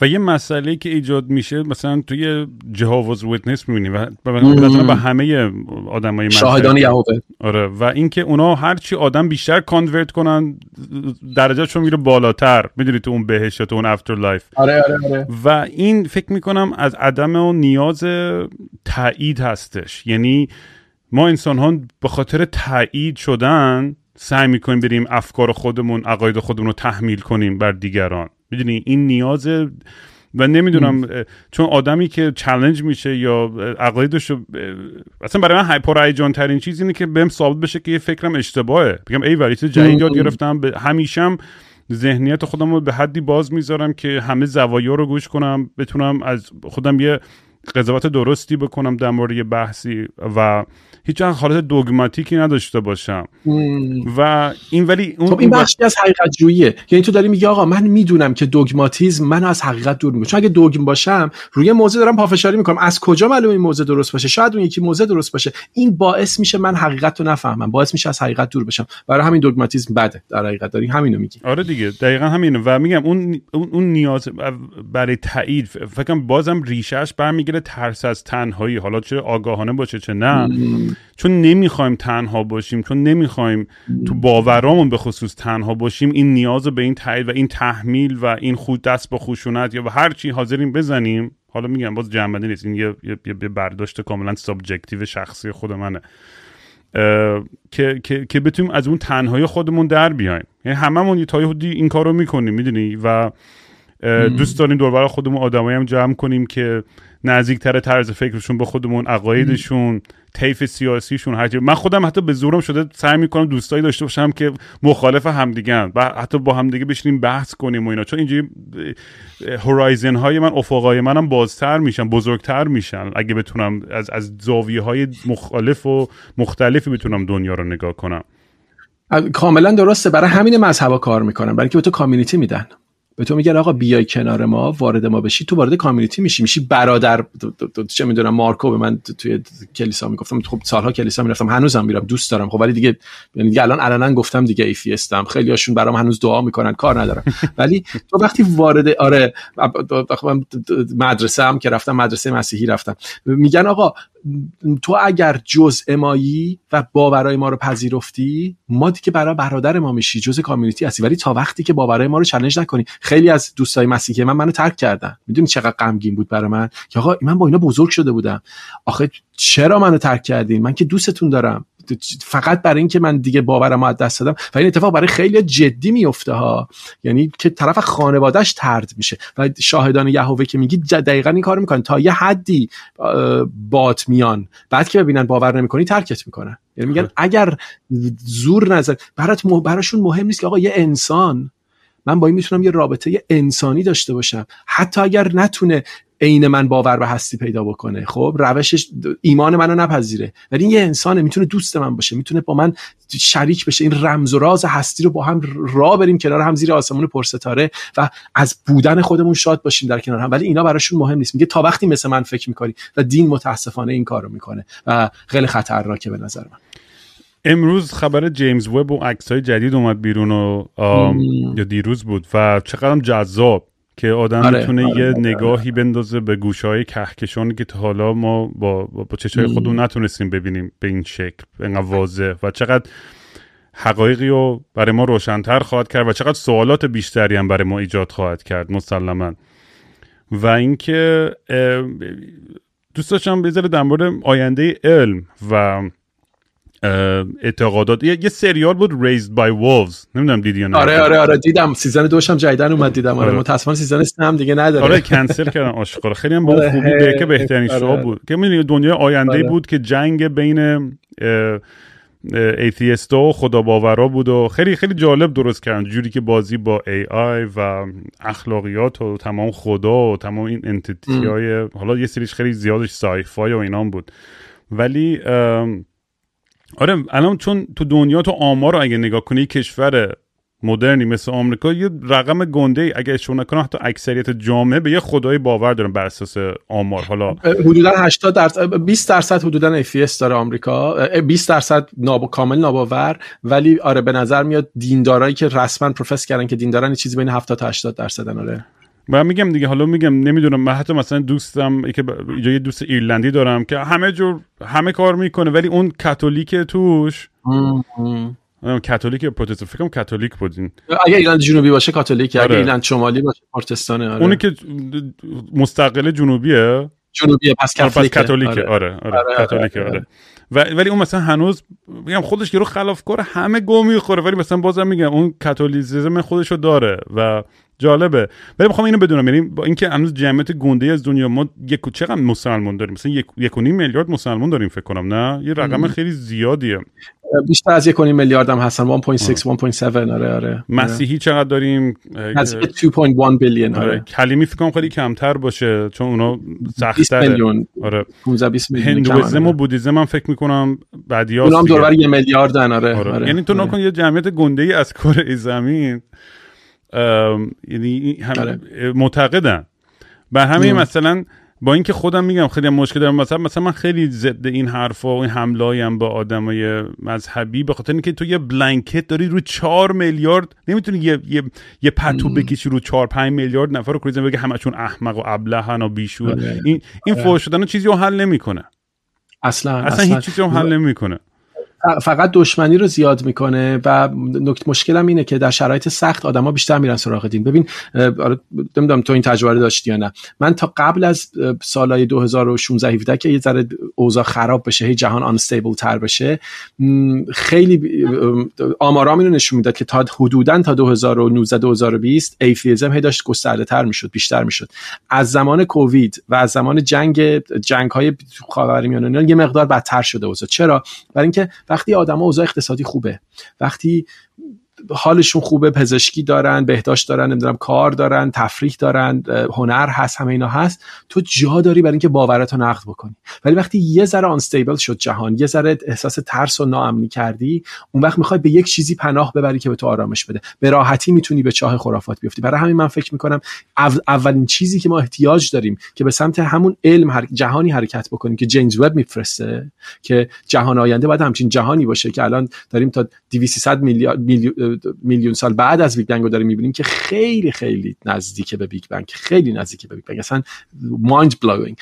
Speaker 2: و یه مسئله که ایجاد میشه مثلا توی Jehovah's Witness می‌بینی و به همه آدمای
Speaker 3: شاهدان یهوه.
Speaker 2: آره. و اینکه اونا هرچی آدم بیشتر convert کنن درجهشون میره بالاتر. می‌دونی تو اون بهشت تو اون afterlife
Speaker 3: آره آره آره.
Speaker 2: و این فکر می‌کنم از عدم و نیاز تایید هستش. یعنی ما انسان ها به خاطر تایید شدن سعی می‌کنیم بریم افکار خودمون عقاید خودمون رو تحمیل کنیم بر دیگران. می‌دونی این نیاز و نمی‌دونم چون آدمی که چالش میشه یا عقایدش اصلا برای من هایپر ترین چیز اینه که بهم ثابت بشه که یه فکرم اشتباهه. بگم ای ولی جدید یاد گرفتم. همیشم ذهنیت خودم رو به حدی باز می‌ذارم که همه زوایا رو گوش کنم بتونم از خودم یه قضاوت درستی بکنم در مورد یه بحثی و هیچ حالت دوگماتیکی نداشته باشم. و این ولی
Speaker 3: اون خب این بخشی از حقیقت جوییه یعنی تو داری میگی آقا من می‌دونم که دوگماتیزم من از حقیقت دور می‌کنه. چون اگه دوگم باشم روی موضوع دارم پافشاری می‌کنم. از کجا معلومه این موضوع درست باشه؟ شاید اون یکی موضوع درست باشه. این باعث میشه من حقیقت رو نفهمم. باعث میشه از حقیقت دور بشم. برای همین دوگماتیزم بده. در حقیقت داری همینو میگی
Speaker 2: آره دیگه. دقیقا همینه. و میگم اون اون نیاز برای تایید فکر بازم ریشش برمیگره ترس از تنهایی. حالا چه آگاهانه باشه چه نه. چون نمی‌خوایم تنها باشیم چون نمی‌خوایم تو باورامون به خصوص تنها باشیم این نیاز به این تایید و این تحمیل و این خود دست با خشونت یا هر چی حاضرین بزنیم حالا میگم باز جنبنده نیست این یه, یه،, یه برداشت کاملا subjective شخصی خود منه. که, که, که بتونیم از اون تنهایی خودمون در بیایم. یعنی هممون تا یهودی این کارو می‌کنیم می‌دونی؟ و دوست داریم دوربر خودمون آدمایی هم جمع کنیم که نزدیکتر طرز فکرشون به خودمون عقایدشون طیف سیاسیشون هر من خودم حتی به زورم شده سعی می‌کنم دوستایی داشته باشم که مخالف همدیگن و حتی با همدیگه بشینیم بحث کنیم و اینا. چون اینجوری هورایزن های من افقای منم بازتر میشن بزرگتر میشن. اگه بتونم از از زاویه های مخالف و مختلفی بتونم دنیا رو نگاه کنم.
Speaker 3: کاملا درسته. برای همین مذهبا کار می‌کنن. برای اینکه به تو کامیونیتی میدن. به تو میگن آقا بیای کنار ما وارد ما بشی. تو وارد کامیونیتی میشی میشی برادر. چه می‌دونم مارکو به من توی کلیسا می‌گفتم. خب سالها کلیسا می‌رفتم هنوزم میرم دوست دارم. خب ولی دیگه یعنی دیگه الان علنا گفتم دیگه ایفیستم. خیلی هاشون برام هنوز دعا می‌کنن کار ندارم. (laughs) ولی تو وقتی وارد آره مدرسه هم که رفتم مدرسه مسیحی رفتم. میگن آقا تو اگر جز امایی و باورای ما رو پذیرفتی ما دیگه برای برادر ما میشی. جز کامیونیتی هستی. ولی تا وقتی که باورای ما رو چالش نکنی. خیلی از دوستای مسیحی من منو ترک کردن. می‌دونی چقدر غمگین بود برای من؟ که آقا من با اینا بزرگ شده بودم. آخه چرا منو ترک کردین؟ من که دوستتون دارم. فقط برای اینکه من دیگه باورم از دست دادم. و این اتفاق برای خیلی جدی میفته ها. یعنی که طرف خانوادهش ترد میشه. و شاهدان یهوه که میگی دقیقا این کار می‌کنن. تا یه حدی بات میان. بعد که ببینن باور نمی‌کنی ترکت می‌کنن. یعنی میگن اگر زور نظر برات براشون مهم نیست که آقا یه انسان. من با این می‌تونم یه رابطه انسانی داشته باشم. حتی اگر نتونه عین من باور به هستی پیدا بکنه. خب روشش ایمان منو نپذیره. ولی این یه انسانه می‌تونه دوست من باشه می‌تونه با من شریک بشه. این رمز و راز هستی رو با هم را بریم کنار هم زیر آسمون پرستاره و از بودن خودمون شاد باشیم در کنار هم. ولی اینا براشون مهم نیست. میگه تا وقتی مثل من فکر می‌کنی و دین متاسفانه این کارو می‌کنه و خیلی خطرناکه به نظر من.
Speaker 2: امروز خبر جیمز وب و عکس های جدید اومد بیرون و یا دیروز بود و چقدر جذاب. که آدم آره، می‌تونه آره، یه آره، نگاهی بندازه به گوشهای کهکشانی که تا حالا ما با, با چشای خودمون نتونستیم ببینیم به این شکل اینقدر واضح و چقدر حقایقی رو برای ما روشنتر خواهد کرد و چقدر سوالات بیشتری هم برای ما ایجاد خواهد کرد مسلما. و اینکه دوست داشتم بذاره در مورد آینده علم و اعتقادات. یه, یه سریال بود Raised by Wolves. نمی‌دونم دیدی یا نه.
Speaker 3: آره آره آره دیدم. season دوش هم جدیدن اومد دیدم. آره, آره. متاسفانه season سه هم دیگه نداره.
Speaker 2: آره کنسل کردن. آشکار خیلی هم با آره خوبی که بهترین آره. شو بود. که می‌دونی دنیا آینده آره. بود که جنگ بین atheist ا و خدا باورا بود و خیلی خیلی جالب درست کردن. جوری که بازی با AI و اخلاقیات و تمام خدا و تمام این entity های حالا یه سریش خیلی زیادش sci-fi و اینام بود. ولی آره الان چون تو دنیا تو آمار رو اگه نگاه کنی کشور مدرنی مثل آمریکا یه رقم گنده ای اگه اشتباه نکنم حتی اکثریت جامعه به یه خدای باور دارن بر اساس آمار. حالا
Speaker 3: حدودا 80 درصد 20 درصد حدودا ایفیس داره آمریکا 20 درصد ناب... کامل ناباور ولی آره به نظر میاد دیندارایی که رسما profess کردن که دیندارن چیزی بین 70 تا 80 درصدن آره.
Speaker 2: و میگم دیگه حالا میگم نمی‌دونم من حتی مثلا دوستم که یه دوست ایرلندی دارم که همه جور همه کار می‌کنه ولی اون کاتولیک توش کاتولیک پروتستان فکرم کاتولیک بودین
Speaker 3: اگه ایرلند جنوبی باشه کاتولیک آره. اگه ایرلند شمالی باشه پروتستانه
Speaker 2: آره. اونی که مستقل جنوبیه
Speaker 3: جنوبیه پس کاتولیکه
Speaker 2: آره آره, آره. آره. کاتولیکه آره. ولی اون مثلا هنوز میگم خودش یه رو خلافکار همه گو می‌خوره ولی مثلا بازم میگم اون کاتولیسیزم خودشو داره و جالبه. ولی می‌خوام اینو بدونم. یعنی با اینکه هنوز جمعیت گنده از دنیا ما یک چقدر مسلمان داریم؟ مثلا یک یک میلیارد مسلمان داریم فکر کنم نه؟ یه رقم خیلی زیادیه.
Speaker 3: بیشتر از یک میلیارد هم هستن. 1.6 1.7 آره آره
Speaker 2: مسیحی چقدر داریم؟
Speaker 3: از 2.1 بیلیون آره.
Speaker 2: کلیمی فکر کنم خیلی کمتر باشه چون اونا سخت‌تره.
Speaker 3: میلیون. آره. 15 20 میلیون
Speaker 2: هندویزم و بودیزم هم فکر می‌کنم بعدیاست
Speaker 3: اونم دور یه میلیاردن آره, آره.
Speaker 2: آره. یعنی تو آره. نکن یه جمعیت گنده ای از کره زمین. یعنی هم آره. معتقدن. به همین مثلا با اینکه خودم میگم خیلی مشکل دارم مثلا مثلا من خیلی ضد این حرفا و این حملایم با آدمای مذهبی به خاطر اینکه تو یه بلانکت داری رو 4 میلیارد نمی‌تونی یه یه, یه پتو بکشی رو 4 5 میلیارد نفر رو کریزم بگه همشون احمق و ابلهن و بیشور. آره. این این آره. فوش شدن چیزی رو حل نمی‌کنه.
Speaker 3: اصلا
Speaker 2: اصلا, اصلا. هیچ چیزی رو حل نمی‌کنه.
Speaker 3: فقط دشمنی رو زیاد می‌کنه و نکته مشکلم اینه که در شرایط سخت آدما بیشتر میرن سراغ دین. ببین آره، نمی‌دونم تو این تجربه داشتی یا نه. من تا قبل از سالهای 2016 17 که یه ذره اوضاع خراب بشه هی جهان آنستیبل تر بشه خیلی آمارام اینو نشون می‌داد که تا حدودا تا 2019 2020 ایفیزم هی داشت گسترده تر می‌شد بیشتر می‌شد. از زمان کووید و از زمان جنگ جنگ های خاورمیانه یه مقدار بدتر شده اوضاع. چرا؟ برای اینکه وقتی آدم اوضاع اقتصادی خوبه وقتی حالشون خوبه پزشکی دارن بهداشت دارن نمی‌دونم کار دارن تفریح دارن هنر هست همه اینا هست. تو جا داری برای اینکه باورتو نقد بکنی. ولی وقتی یه ذره آنستیبل شد جهان یه ذره احساس ترس و ناامنی کردی اون وقت می‌خوای به یک چیزی پناه ببری که به تو آرامش بده. به راحتی می‌تونی به چاه خرافات بیفتی. برای همین من فکر می‌کنم اولین چیزی که ما احتیاج داریم که به سمت همون علم جهانی حرکت بکنیم که جیمز وب میفرسته که جهان آینده باید همچین جهانی باشه که الان داریم تا 200 میلیارد میلیون سال بعد از بیگ بنگ رو داریم می‌بینیم که خیلی خیلی نزدیک به بیگ بنگ خیلی نزدیک به بیگ بنگ. اصلا mind-blowing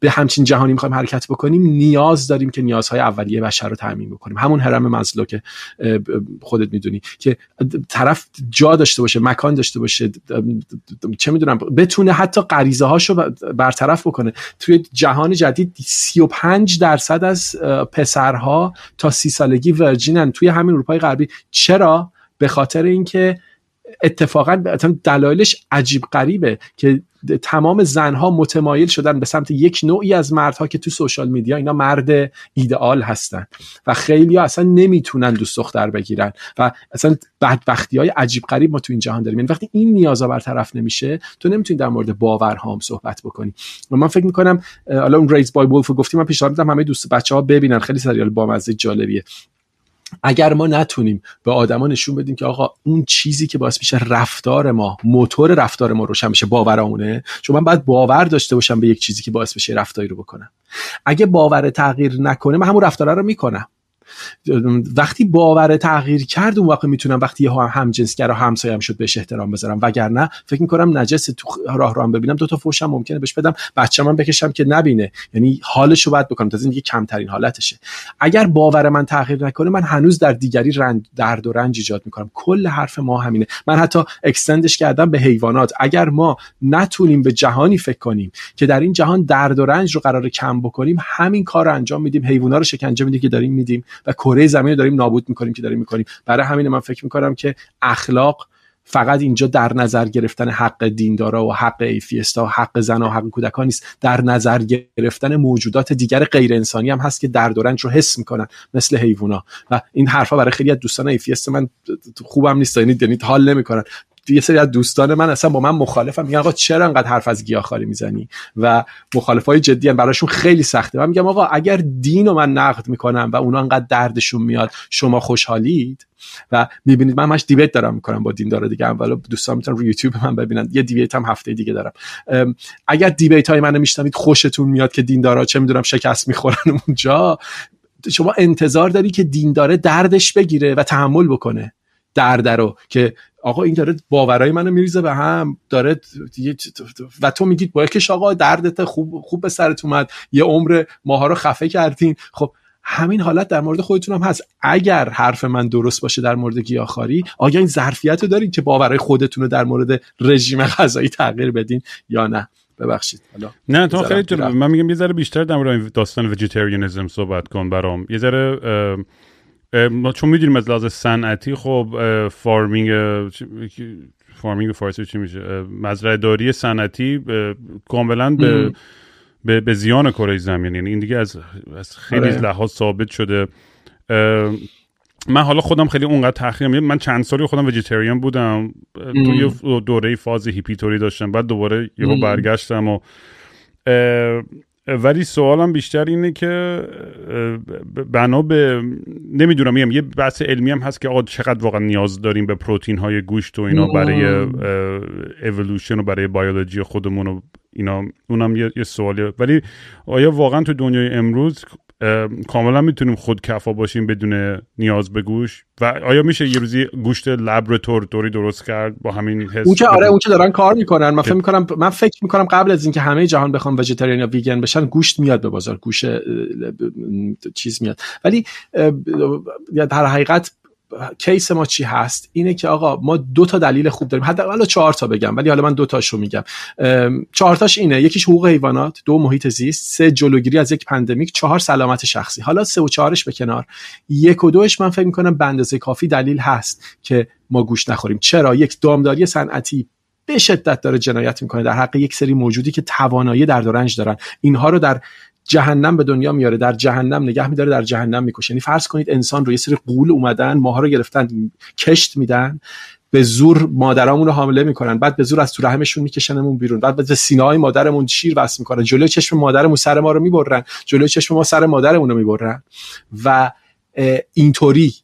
Speaker 3: به همچین جهانی می‌خوایم حرکت بکنیم نیاز داریم که نیازهای اولیه بشر رو تأمین بکنیم. همون هرم مزلو که خودت می‌دونی که طرف جا داشته باشه مکان داشته باشه چه می‌دونم بتونه حتی غریزه هاشو برطرف بکنه. توی جهان جدید 35 درصد از پسرها تا سی سالگی ورجینن توی همین اروپای غربی. چرا؟ به خاطر اینکه اتفاقا دلایلش عجیب غریبه که تمام زنها متمایل شدن به سمت یک نوعی از مردها که تو سوشال میدیا اینا مرد ایدئال هستن. و خیلی ها اصلا نمی‌تونن دوست دختر بگیرن. و اصلا بدبختی های عجیب غریب ما تو این جهان داریم. یعنی وقتی این نیازا برطرف نمیشه تو نمی‌تونی در مورد باورهام صحبت بکنی. و من فکر می‌کنم حالا اون ریز بای ولف گفتیم من پیشنهاد میدم همه دوست بچه ها ببینن. خیلی سریال بامزه جالبیه. اگر ما نتونیم به آدما نشون بدیم که آقا اون چیزی که باعث میشه رفتار ما موتور رفتار ما روشن بشه باورامونه چون من باید باور داشته باشم به یک چیزی که باعث بشه رفتاری رو بکنم. اگه باور تغییر نکنه من همون رفتاره رو می‌کنم. وقتی باور تغییر کرد اون واقع می‌تونم وقتی یه هم جنسگر و همسایم شد بهش احترام بذارم. وگرنه فکر می‌کنم نجس تو راه رو ببینم دو تا فوشم ممکنه بهش بدم بچه من بکشم که نبینه. یعنی حالش رو باید بکنم. تا دیگه کمترین حالتشه. اگر باور من تغییر نکنه من هنوز در دیگری رنج درد و رنج ایجاد می‌کنم. کل حرف ما همینه. من حتی اکستندش کردم به حیوانات. اگر ما نتونیم به جهانی فکر کنیم که در این جهان درد و رنج رو قرار کم بکنیم همین کار رو انجام میدیم. حیونا رو شکنجه میدیم که داریم میدیم. و کره زمین رو داریم نابود می‌کنیم که داریم می‌کنیم. برای همین من فکر می‌کنم که اخلاق فقط اینجا در نظر گرفتن حق دیندارا و حق ایفیستا و حق زن و حق کودکان نیست. در نظر گرفتن موجودات دیگر غیر انسانی هم هست که درد و رنج رو حس می‌کنن مثل حیوونا. و این حرفا برای خیلی از دوستان ایفیست من خوبم نیست یعنی یعنی حال نمی‌کنن. یه سری از دوستان من اصلا با من مخالفم میگن آقا چرا انقدر حرف از گیاهخواری می‌زنی؟ و های جدی هم براشون خیلی سخته. من میگم آقا اگر دین رو من نقد می‌کنم و اونا انقدر دردشون میاد شما خوشحالید؟ و می‌بینید من همش دیبیت دارم می‌کنم با دین داره دیگه. اول دوستان می‌تونن روی یوتیوب من ببینن. یه دیبیت هم هفته دیگه دارم. اگر دیبیت های منو میشنوید خوشتون میاد که دیندارا چه می‌دونم شکست می‌خورن اونجا شما انتظار داری که دینداره دردش بگیره و تحمل بکنه. درد رو که آقا این داره باورای منو میریزه به هم داره و تو میگید با یکیش آقا دردت خوب خوب به سرت اومد یه عمر ماها رو خفه کردین. خب همین حالت در مورد خودتون هم هست. اگر حرف من درست باشه در مورد گیاهخواری آیا این ظرفیت رو دارین که باورای خودتون رو در مورد رژیم غذایی تغییر بدین یا نه؟ ببخشید. حالا
Speaker 2: نه تو خیلی من میگم یه ذره بیشتر در مورد داستان vegetarianism صحبت کن برام. یه ذره چون می‌دونیم از لحاظ صنعتی خب farming farming فارسی چی میشه؟ مزرعه داری صنعتی کاملا به به, به زیان کره زمین. یعنی این دیگه از, از خیلی آره. لحاظ ثابت شده. من حالا خودم خیلی اونقدر تحقیق من چند سالی خودم وجیتریان بودم. توی دوره فاز هیپیتوری داشتم. بعد دوباره یهو برگشتم و ولی سوالم بیشتر اینه که بنا به نمی‌دونم میگم یه بحث علمی هم هست که آقا چقدر واقعا نیاز داریم به پروتین های گوشت و اینا برای اولوشن و برای بیولوژی خودمون و اینا. اونم یه, یه سوالیه. ولی آیا واقعا تو دنیای امروز کاملا می‌تونیم خود کفا باشیم بدون نیاز به گوش و آیا میشه یه روزی گوشت لبراتور دوری درست کرد با همین حس
Speaker 3: اون که آره اون که دارن کار می‌کنن من فکر می‌کنم من فکر می‌کنم قبل از اینکه همه جهان بخوام وجتریان یا ویگن بشن گوشت میاد به بازار گوش چیز میاد ولی در حقیقت case ما چی هست؟ اینه که آقا ما دو تا دلیل خوب داریم. حداقل چهار تا بگم ولی حالا من دو تاشو میگم. چهار تاش اینه. یکیش حقوق حیوانات دو محیط زیست سه جلوگیری از یک pandemic چهار سلامت شخصی. حالا سه و چهارش به کنار. یک و دوش من فکر می‌کنم به اندازه کافی دلیل هست که ما گوشت نخوریم. چرا؟ یک دامداری صنعتی به شدت داره جنایت می‌کنه. در حق یک سری موجودی که توانایی رنج دارن. اینها رو در جهنم به دنیا میاره در جهنم نگه میداره در جهنم می‌کشه. یعنی فرض کنید انسان رو یه سری غول اومدن ماها رو گرفتن کشت میدن به زور مادرامون رو حامله می‌کنن بعد به زور از تو رحمشون میکشنمون بیرون بعد به سینه مادرمون شیر وصل می‌کنن جلوی چشم مادرمون سر ما رو می‌برن جلوی چشم ما سر مادرمون رو می‌برن. و اینطوری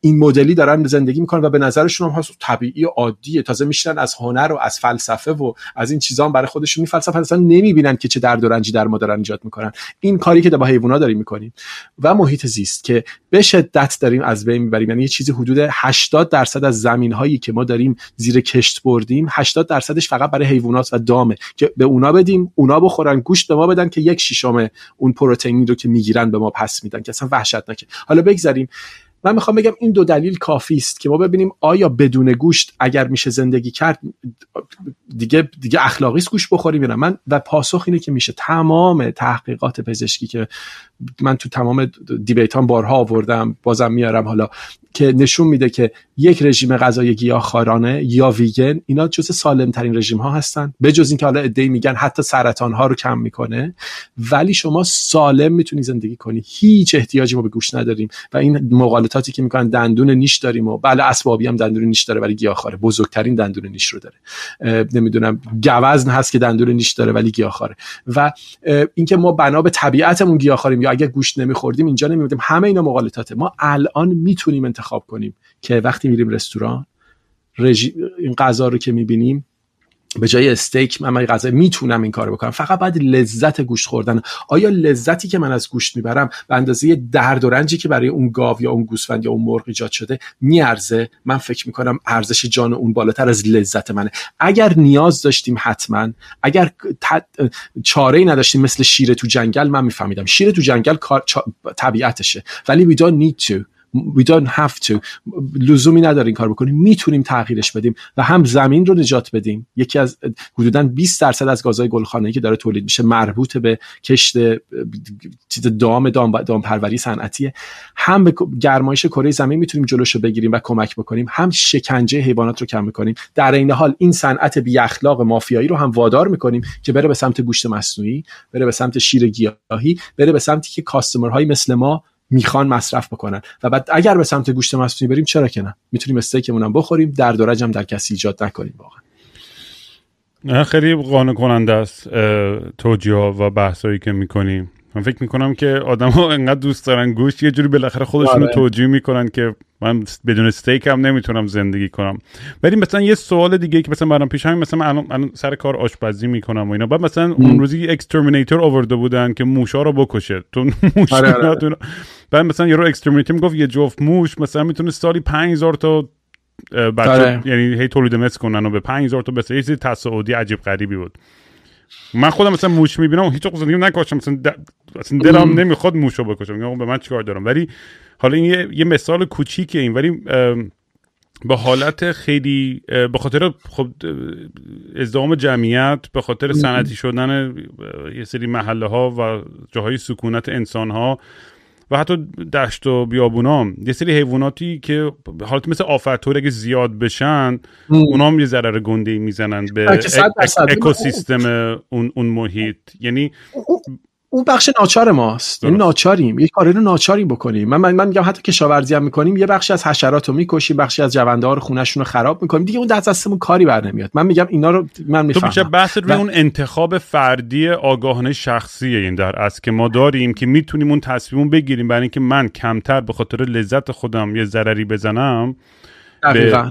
Speaker 3: این مدلی دارن زندگی می‌کنن و به نظرشون هم طبیعی و عادیه. تازه میشنن از هنر و از فلسفه و از این چیزا برای خودشون میفلسفن. اصلا نمی‌بینن که چه درد و رنجی در ما دارن ایجاد می‌کنن. این کاری که با حیونا داریم می‌کنیم. و محیط زیست که به شدت داریم از بین می‌بریم. یعنی یه چیزی حدود 80 درصد از زمین هایی که ما داریم زیر کشت بردیم 80 درصدش فقط برای حیوانات و دامه. که به اونا بدیم اونا بخورن گوشت به ما بدن که یک شیشم اون پروتئینی رو که می‌گیرن به ما پس میدن که اصلا وحشتناکه. حالا بگذریم. من می‌خوام بگم این دو دلیل کافی است که ما ببینیم آیا بدون گوشت اگر میشه زندگی کرد دیگه دیگه اخلاقی است گوش بخوریم یا من و پاسخ اینه که میشه تمام تحقیقات پزشکی که من تو تمام دیبیتان بارها آوردم بازم میارم حالا که نشون میده که یک رژیم غذایی گیاهخوارانه یا ویگن اینا جز سالم ترین رژیم ها هستن جز اینکه حالا ایده میگن حتی سرطان ها رو کم می‌کنه. ولی شما سالم می‌تونی زندگی کنی. هیچ احتیاجی ما به گوش نداریم. و این مقالطاتی که می‌کنن دندون نیش داریم و بله اسبابی هم دندون نیش داره ولی گیاهخواره. بزرگترین دندون نیش رو داره. نمی‌دونم گوزن هست که دندون نیش داره ولی گیاهخواره. و اینکه ما بنا به طبیعتمون گیاهخواریم یا اگه گوشت نمیخوردیم اینجا نمیبودیم. همه اینا مقالطاته. ما الان می‌تونیم انتخاب کنیم که وقتی میریم رستوران رژی... این غذا رو که می‌بینیم به جای استیک من غذا می‌تونم این کارو بکنم. فقط باید لذت گوشت خوردن. آیا لذتی که من از گوشت می‌برم به اندازه درد و رنجی که برای اون گاو یا اون گوسفند یا اون مرغ ایجاد شده میارزه؟ من فکر می‌کنم ارزش جان اون بالاتر از لذت منه. اگر نیاز داشتیم حتما اگر چاره ای نداشتیم مثل شیر تو جنگل من میفهمیدم. شیر تو جنگل طبیعتشه. ولی we don't need to. We don't have to. لزومی نداره این کار بکنیم. می‌تونیم تغییرش بدیم و هم زمین رو نجات بدیم. یکی از حدودا 20 درصد از گازهای گلخانه‌ای که داره تولید میشه مربوط به کشت چیز دام دام, دام پروری صنعتیه. هم به گرمایش کره زمین می‌تونیم جلوش رو بگیریم و کمک بکنیم. هم شکنجه حیوانات رو کم می‌کنیم. در این حال این صنعت بی اخلاق مافیایی رو هم وادار می‌کنیم که بره به سمت گوشت مصنوعی بره به سمت شیر گیاهی بره به سمتی که customer های مثل ما می‌خوان مصرف بکنن. و بعد اگر به سمت گوشت مصنوعی بریم چرا که نه؟ می‌تونیم استیکمون هم بخوریم درد هم در کسی ایجاد نکنیم واقعا.
Speaker 2: خیلی قانع کننده است توجیه و بحثایی که می‌کنیم. من فکر می‌کنم که آدم ها انقدر دوست دارن. گوشت یه جوری بالاخره خودشون رو آره. توجیه می‌کنن که من بدون استیک هم نمی‌تونم زندگی کنم. ولی مثلا یه سوال دیگه که مثلا برام پیش همین مثلا الان سر کار آشپزی می‌کنم و اینا. بعد مثلا اون روزی exterminator آورده بودن که موشا رو بکشه. تو (laughs) موش آره آره. بعد مثلا یارو exterminator می‌گفت یه جفت موش مثلا می‌تونه سالی 5000 تا بچه. یعنی هی تولید مثل کنن و به 5000 تا بس یه چیزی تصاعدی عجیب غریبی بود. من خودم مثلا موش می‌بینم و هیچ زندگی نکاشم مثلا, مثلا دلم نمی‌خواد موشو بکشم. میگم به من چیکار دارم؟ ولی حالا این یه, یه مثال کوچیکه این ولی با حالت خیلی به خاطر خب ازدحام جمعیت به خاطر صنعتی شدن یه سری محله ها و جاهای سکونت انسان ها و حتی دشت و بیابونا یه سری حیواناتی که حالت مثل آفتور اگه زیاد بشن اونا هم یه ضرر گنده می‌زنن به اکوسیستم اون, اون محیط. یعنی
Speaker 3: اون بخش ناچار ماست. یعنی ناچاریم. یک کاری رو ناچاریم بکنیم. من من میگم حتی کشاورزی هم می‌کنیم یه بخشی از حشرات رو می‌کشیم بخشی از جونده ها رو خونهشون رو خراب می‌کنیم. دیگه اون دست دستمون کاری بر نمیاد. من میگم اینا رو من می‌فهمم.
Speaker 2: تو بحث روی اون انتخاب فردی آگاهانه شخصیه این در از که ما داریم که می‌تونیم اون تصمیم بگیریم. برای اینکه من کمتر به خاطر لذت خودم یه ضرری بزنم
Speaker 3: دقیقاً.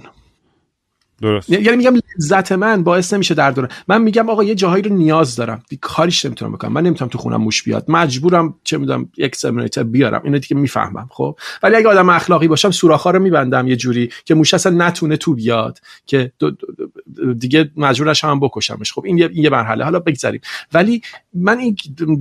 Speaker 2: درست.
Speaker 3: یعنی میگم لذت من باعث نمیشه در دوره من میگم آقا یه جاهایی رو نیاز دارم. دی کاریش نمی‌تونم بکنم. من نمی‌تونم تو خونم موش بیاد. مجبورم چه می‌دونم یک سمینیتر بیارم. اینو دیگه می‌فهمم خب؟ ولی اگه آدم اخلاقی باشم سوراخا رو میبندم یه جوری که موش اصلا نتونه تو بیاد که دو دو دیگه مجبورش هم بکشمش. خب این یه, این یه مرحله. حالا بگذریم ولی من این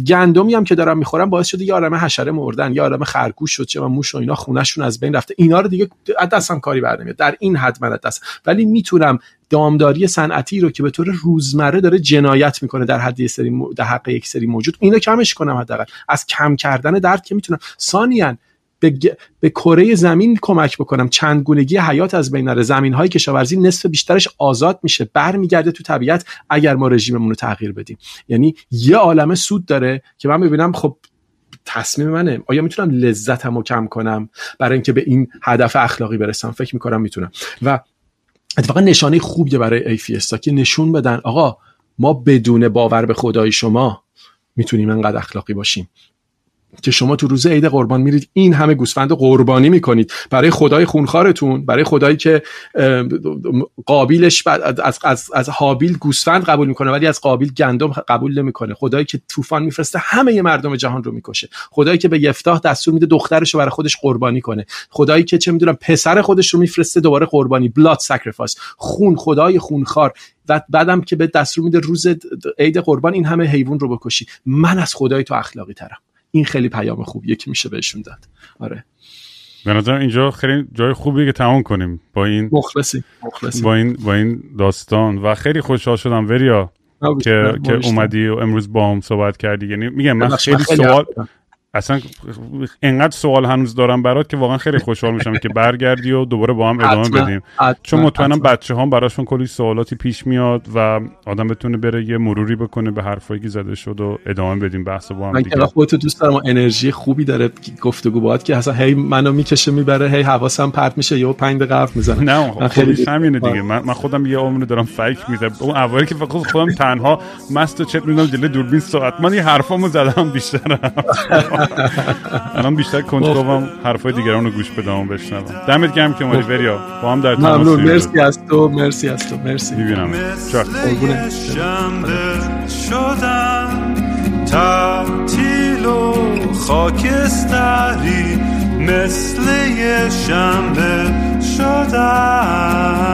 Speaker 3: گندمی هم که دارم می‌خورم باعث شده یه عالم حشره مردن یه عالم خرگوش شد چه موش و اینا خونشون از بین رفته. اینا رو دیگه دستم کاری برنمیاد. در این حد من دست. ولی می‌تونم دامداری صنعتی رو که به طور روزمره داره جنایت می‌کنه در حد یک سری در حق یک سری موجود اینو کمش کنم حداقل. از کم کردن درد که می‌تونم. ثانیا به. به کره زمین کمک بکنم. چند گونگی حیات از بین نره. زمین های کشاورزی نصف بیشترش آزاد میشه. برمیگرده تو طبیعت اگر ما رژیممون رو تغییر بدیم. یعنی یه عالمه سود داره که من ببینم خب تصمیم منه. آیا می‌تونم لذتم رو کم کنم؟ برای اینکه به این هدف اخلاقی برسم. فکر می‌کنم می‌تونم. و اتفاقا نشانه خوبیه برای ایفیستا که نشون بدن آقا ما بدون باور به خدای شما می‌تونیم انقدر اخلاقی باشیم. که شما تو روز عید قربان میرید این همه گوسفند قربانی می‌کنید. برای خدای خونخوارتون برای خدایی که قابیلش از, از, از هابیل گوسفند قبول می‌کنه ولی از قابیل گندم قبول نمی‌کنه. خدایی که طوفان میفرسته همه مردم جهان رو می‌کشه. خدایی که به یفتاح دستور میده دخترش رو برای خودش قربانی کنه. خدایی که چه می‌دونم پسر خودش رو میفرسته دوباره قربانی. blood sacrifice خون خدای خونخوار. و بعدم که به دستور میده روز عید قربان این همه حیوان رو بکشی. من از خدای تو اخلاقی ترم این خیلی پیام خوبیه که میشه بهشون داد. آره.
Speaker 2: به نظر اینجا خیلی جای خوبی که تمام کنیم با این
Speaker 3: مخلصی, مخلصی.
Speaker 2: با این با این داستان. و خیلی خوشحال شدم وریا که که اومدی و امروز با هم صحبت کردی. یعنی میگم من خیلی سوال اصلا انقدر سوال هنوز دارم برات که واقعا خیلی خوشحال میشم که برگردی و دوباره با هم ادامه بدیم. چون مطمئنم بچه هم براشون کلی سوالاتی پیش میاد و آدم بتونه بره یه مروری بکنه به حرفایی که زده شد و ادامه بدیم بحث با هم
Speaker 3: من که خودت دوست دارم و انرژی خوبی داره گفتگو باهات که اصلا هی منو می‌کشه می‌بره هی حواسم پرت میشه یهو 5 دقیقه حرف می‌زنه.
Speaker 2: نه خب خیلی همینه دیگه. من, من خودم یه عمر دارم فیک می‌زنم. اون اولی که فقط خودم تنها مست چت میدم جلوی دوربین ساعت من یه حرفامو زدم بیشتر. (laughs) الان بیشتر کنترلم حرفای دیگران رو گوش بدم و بشنوم. دمت گرم که اومدی بریا با هم در تماس
Speaker 3: ممنون. مرسی از تو مرسی از تو مرسی.
Speaker 2: می‌بینم. چاک
Speaker 1: شدم تعطیل و خاکستری مثل یه شنبه شدم.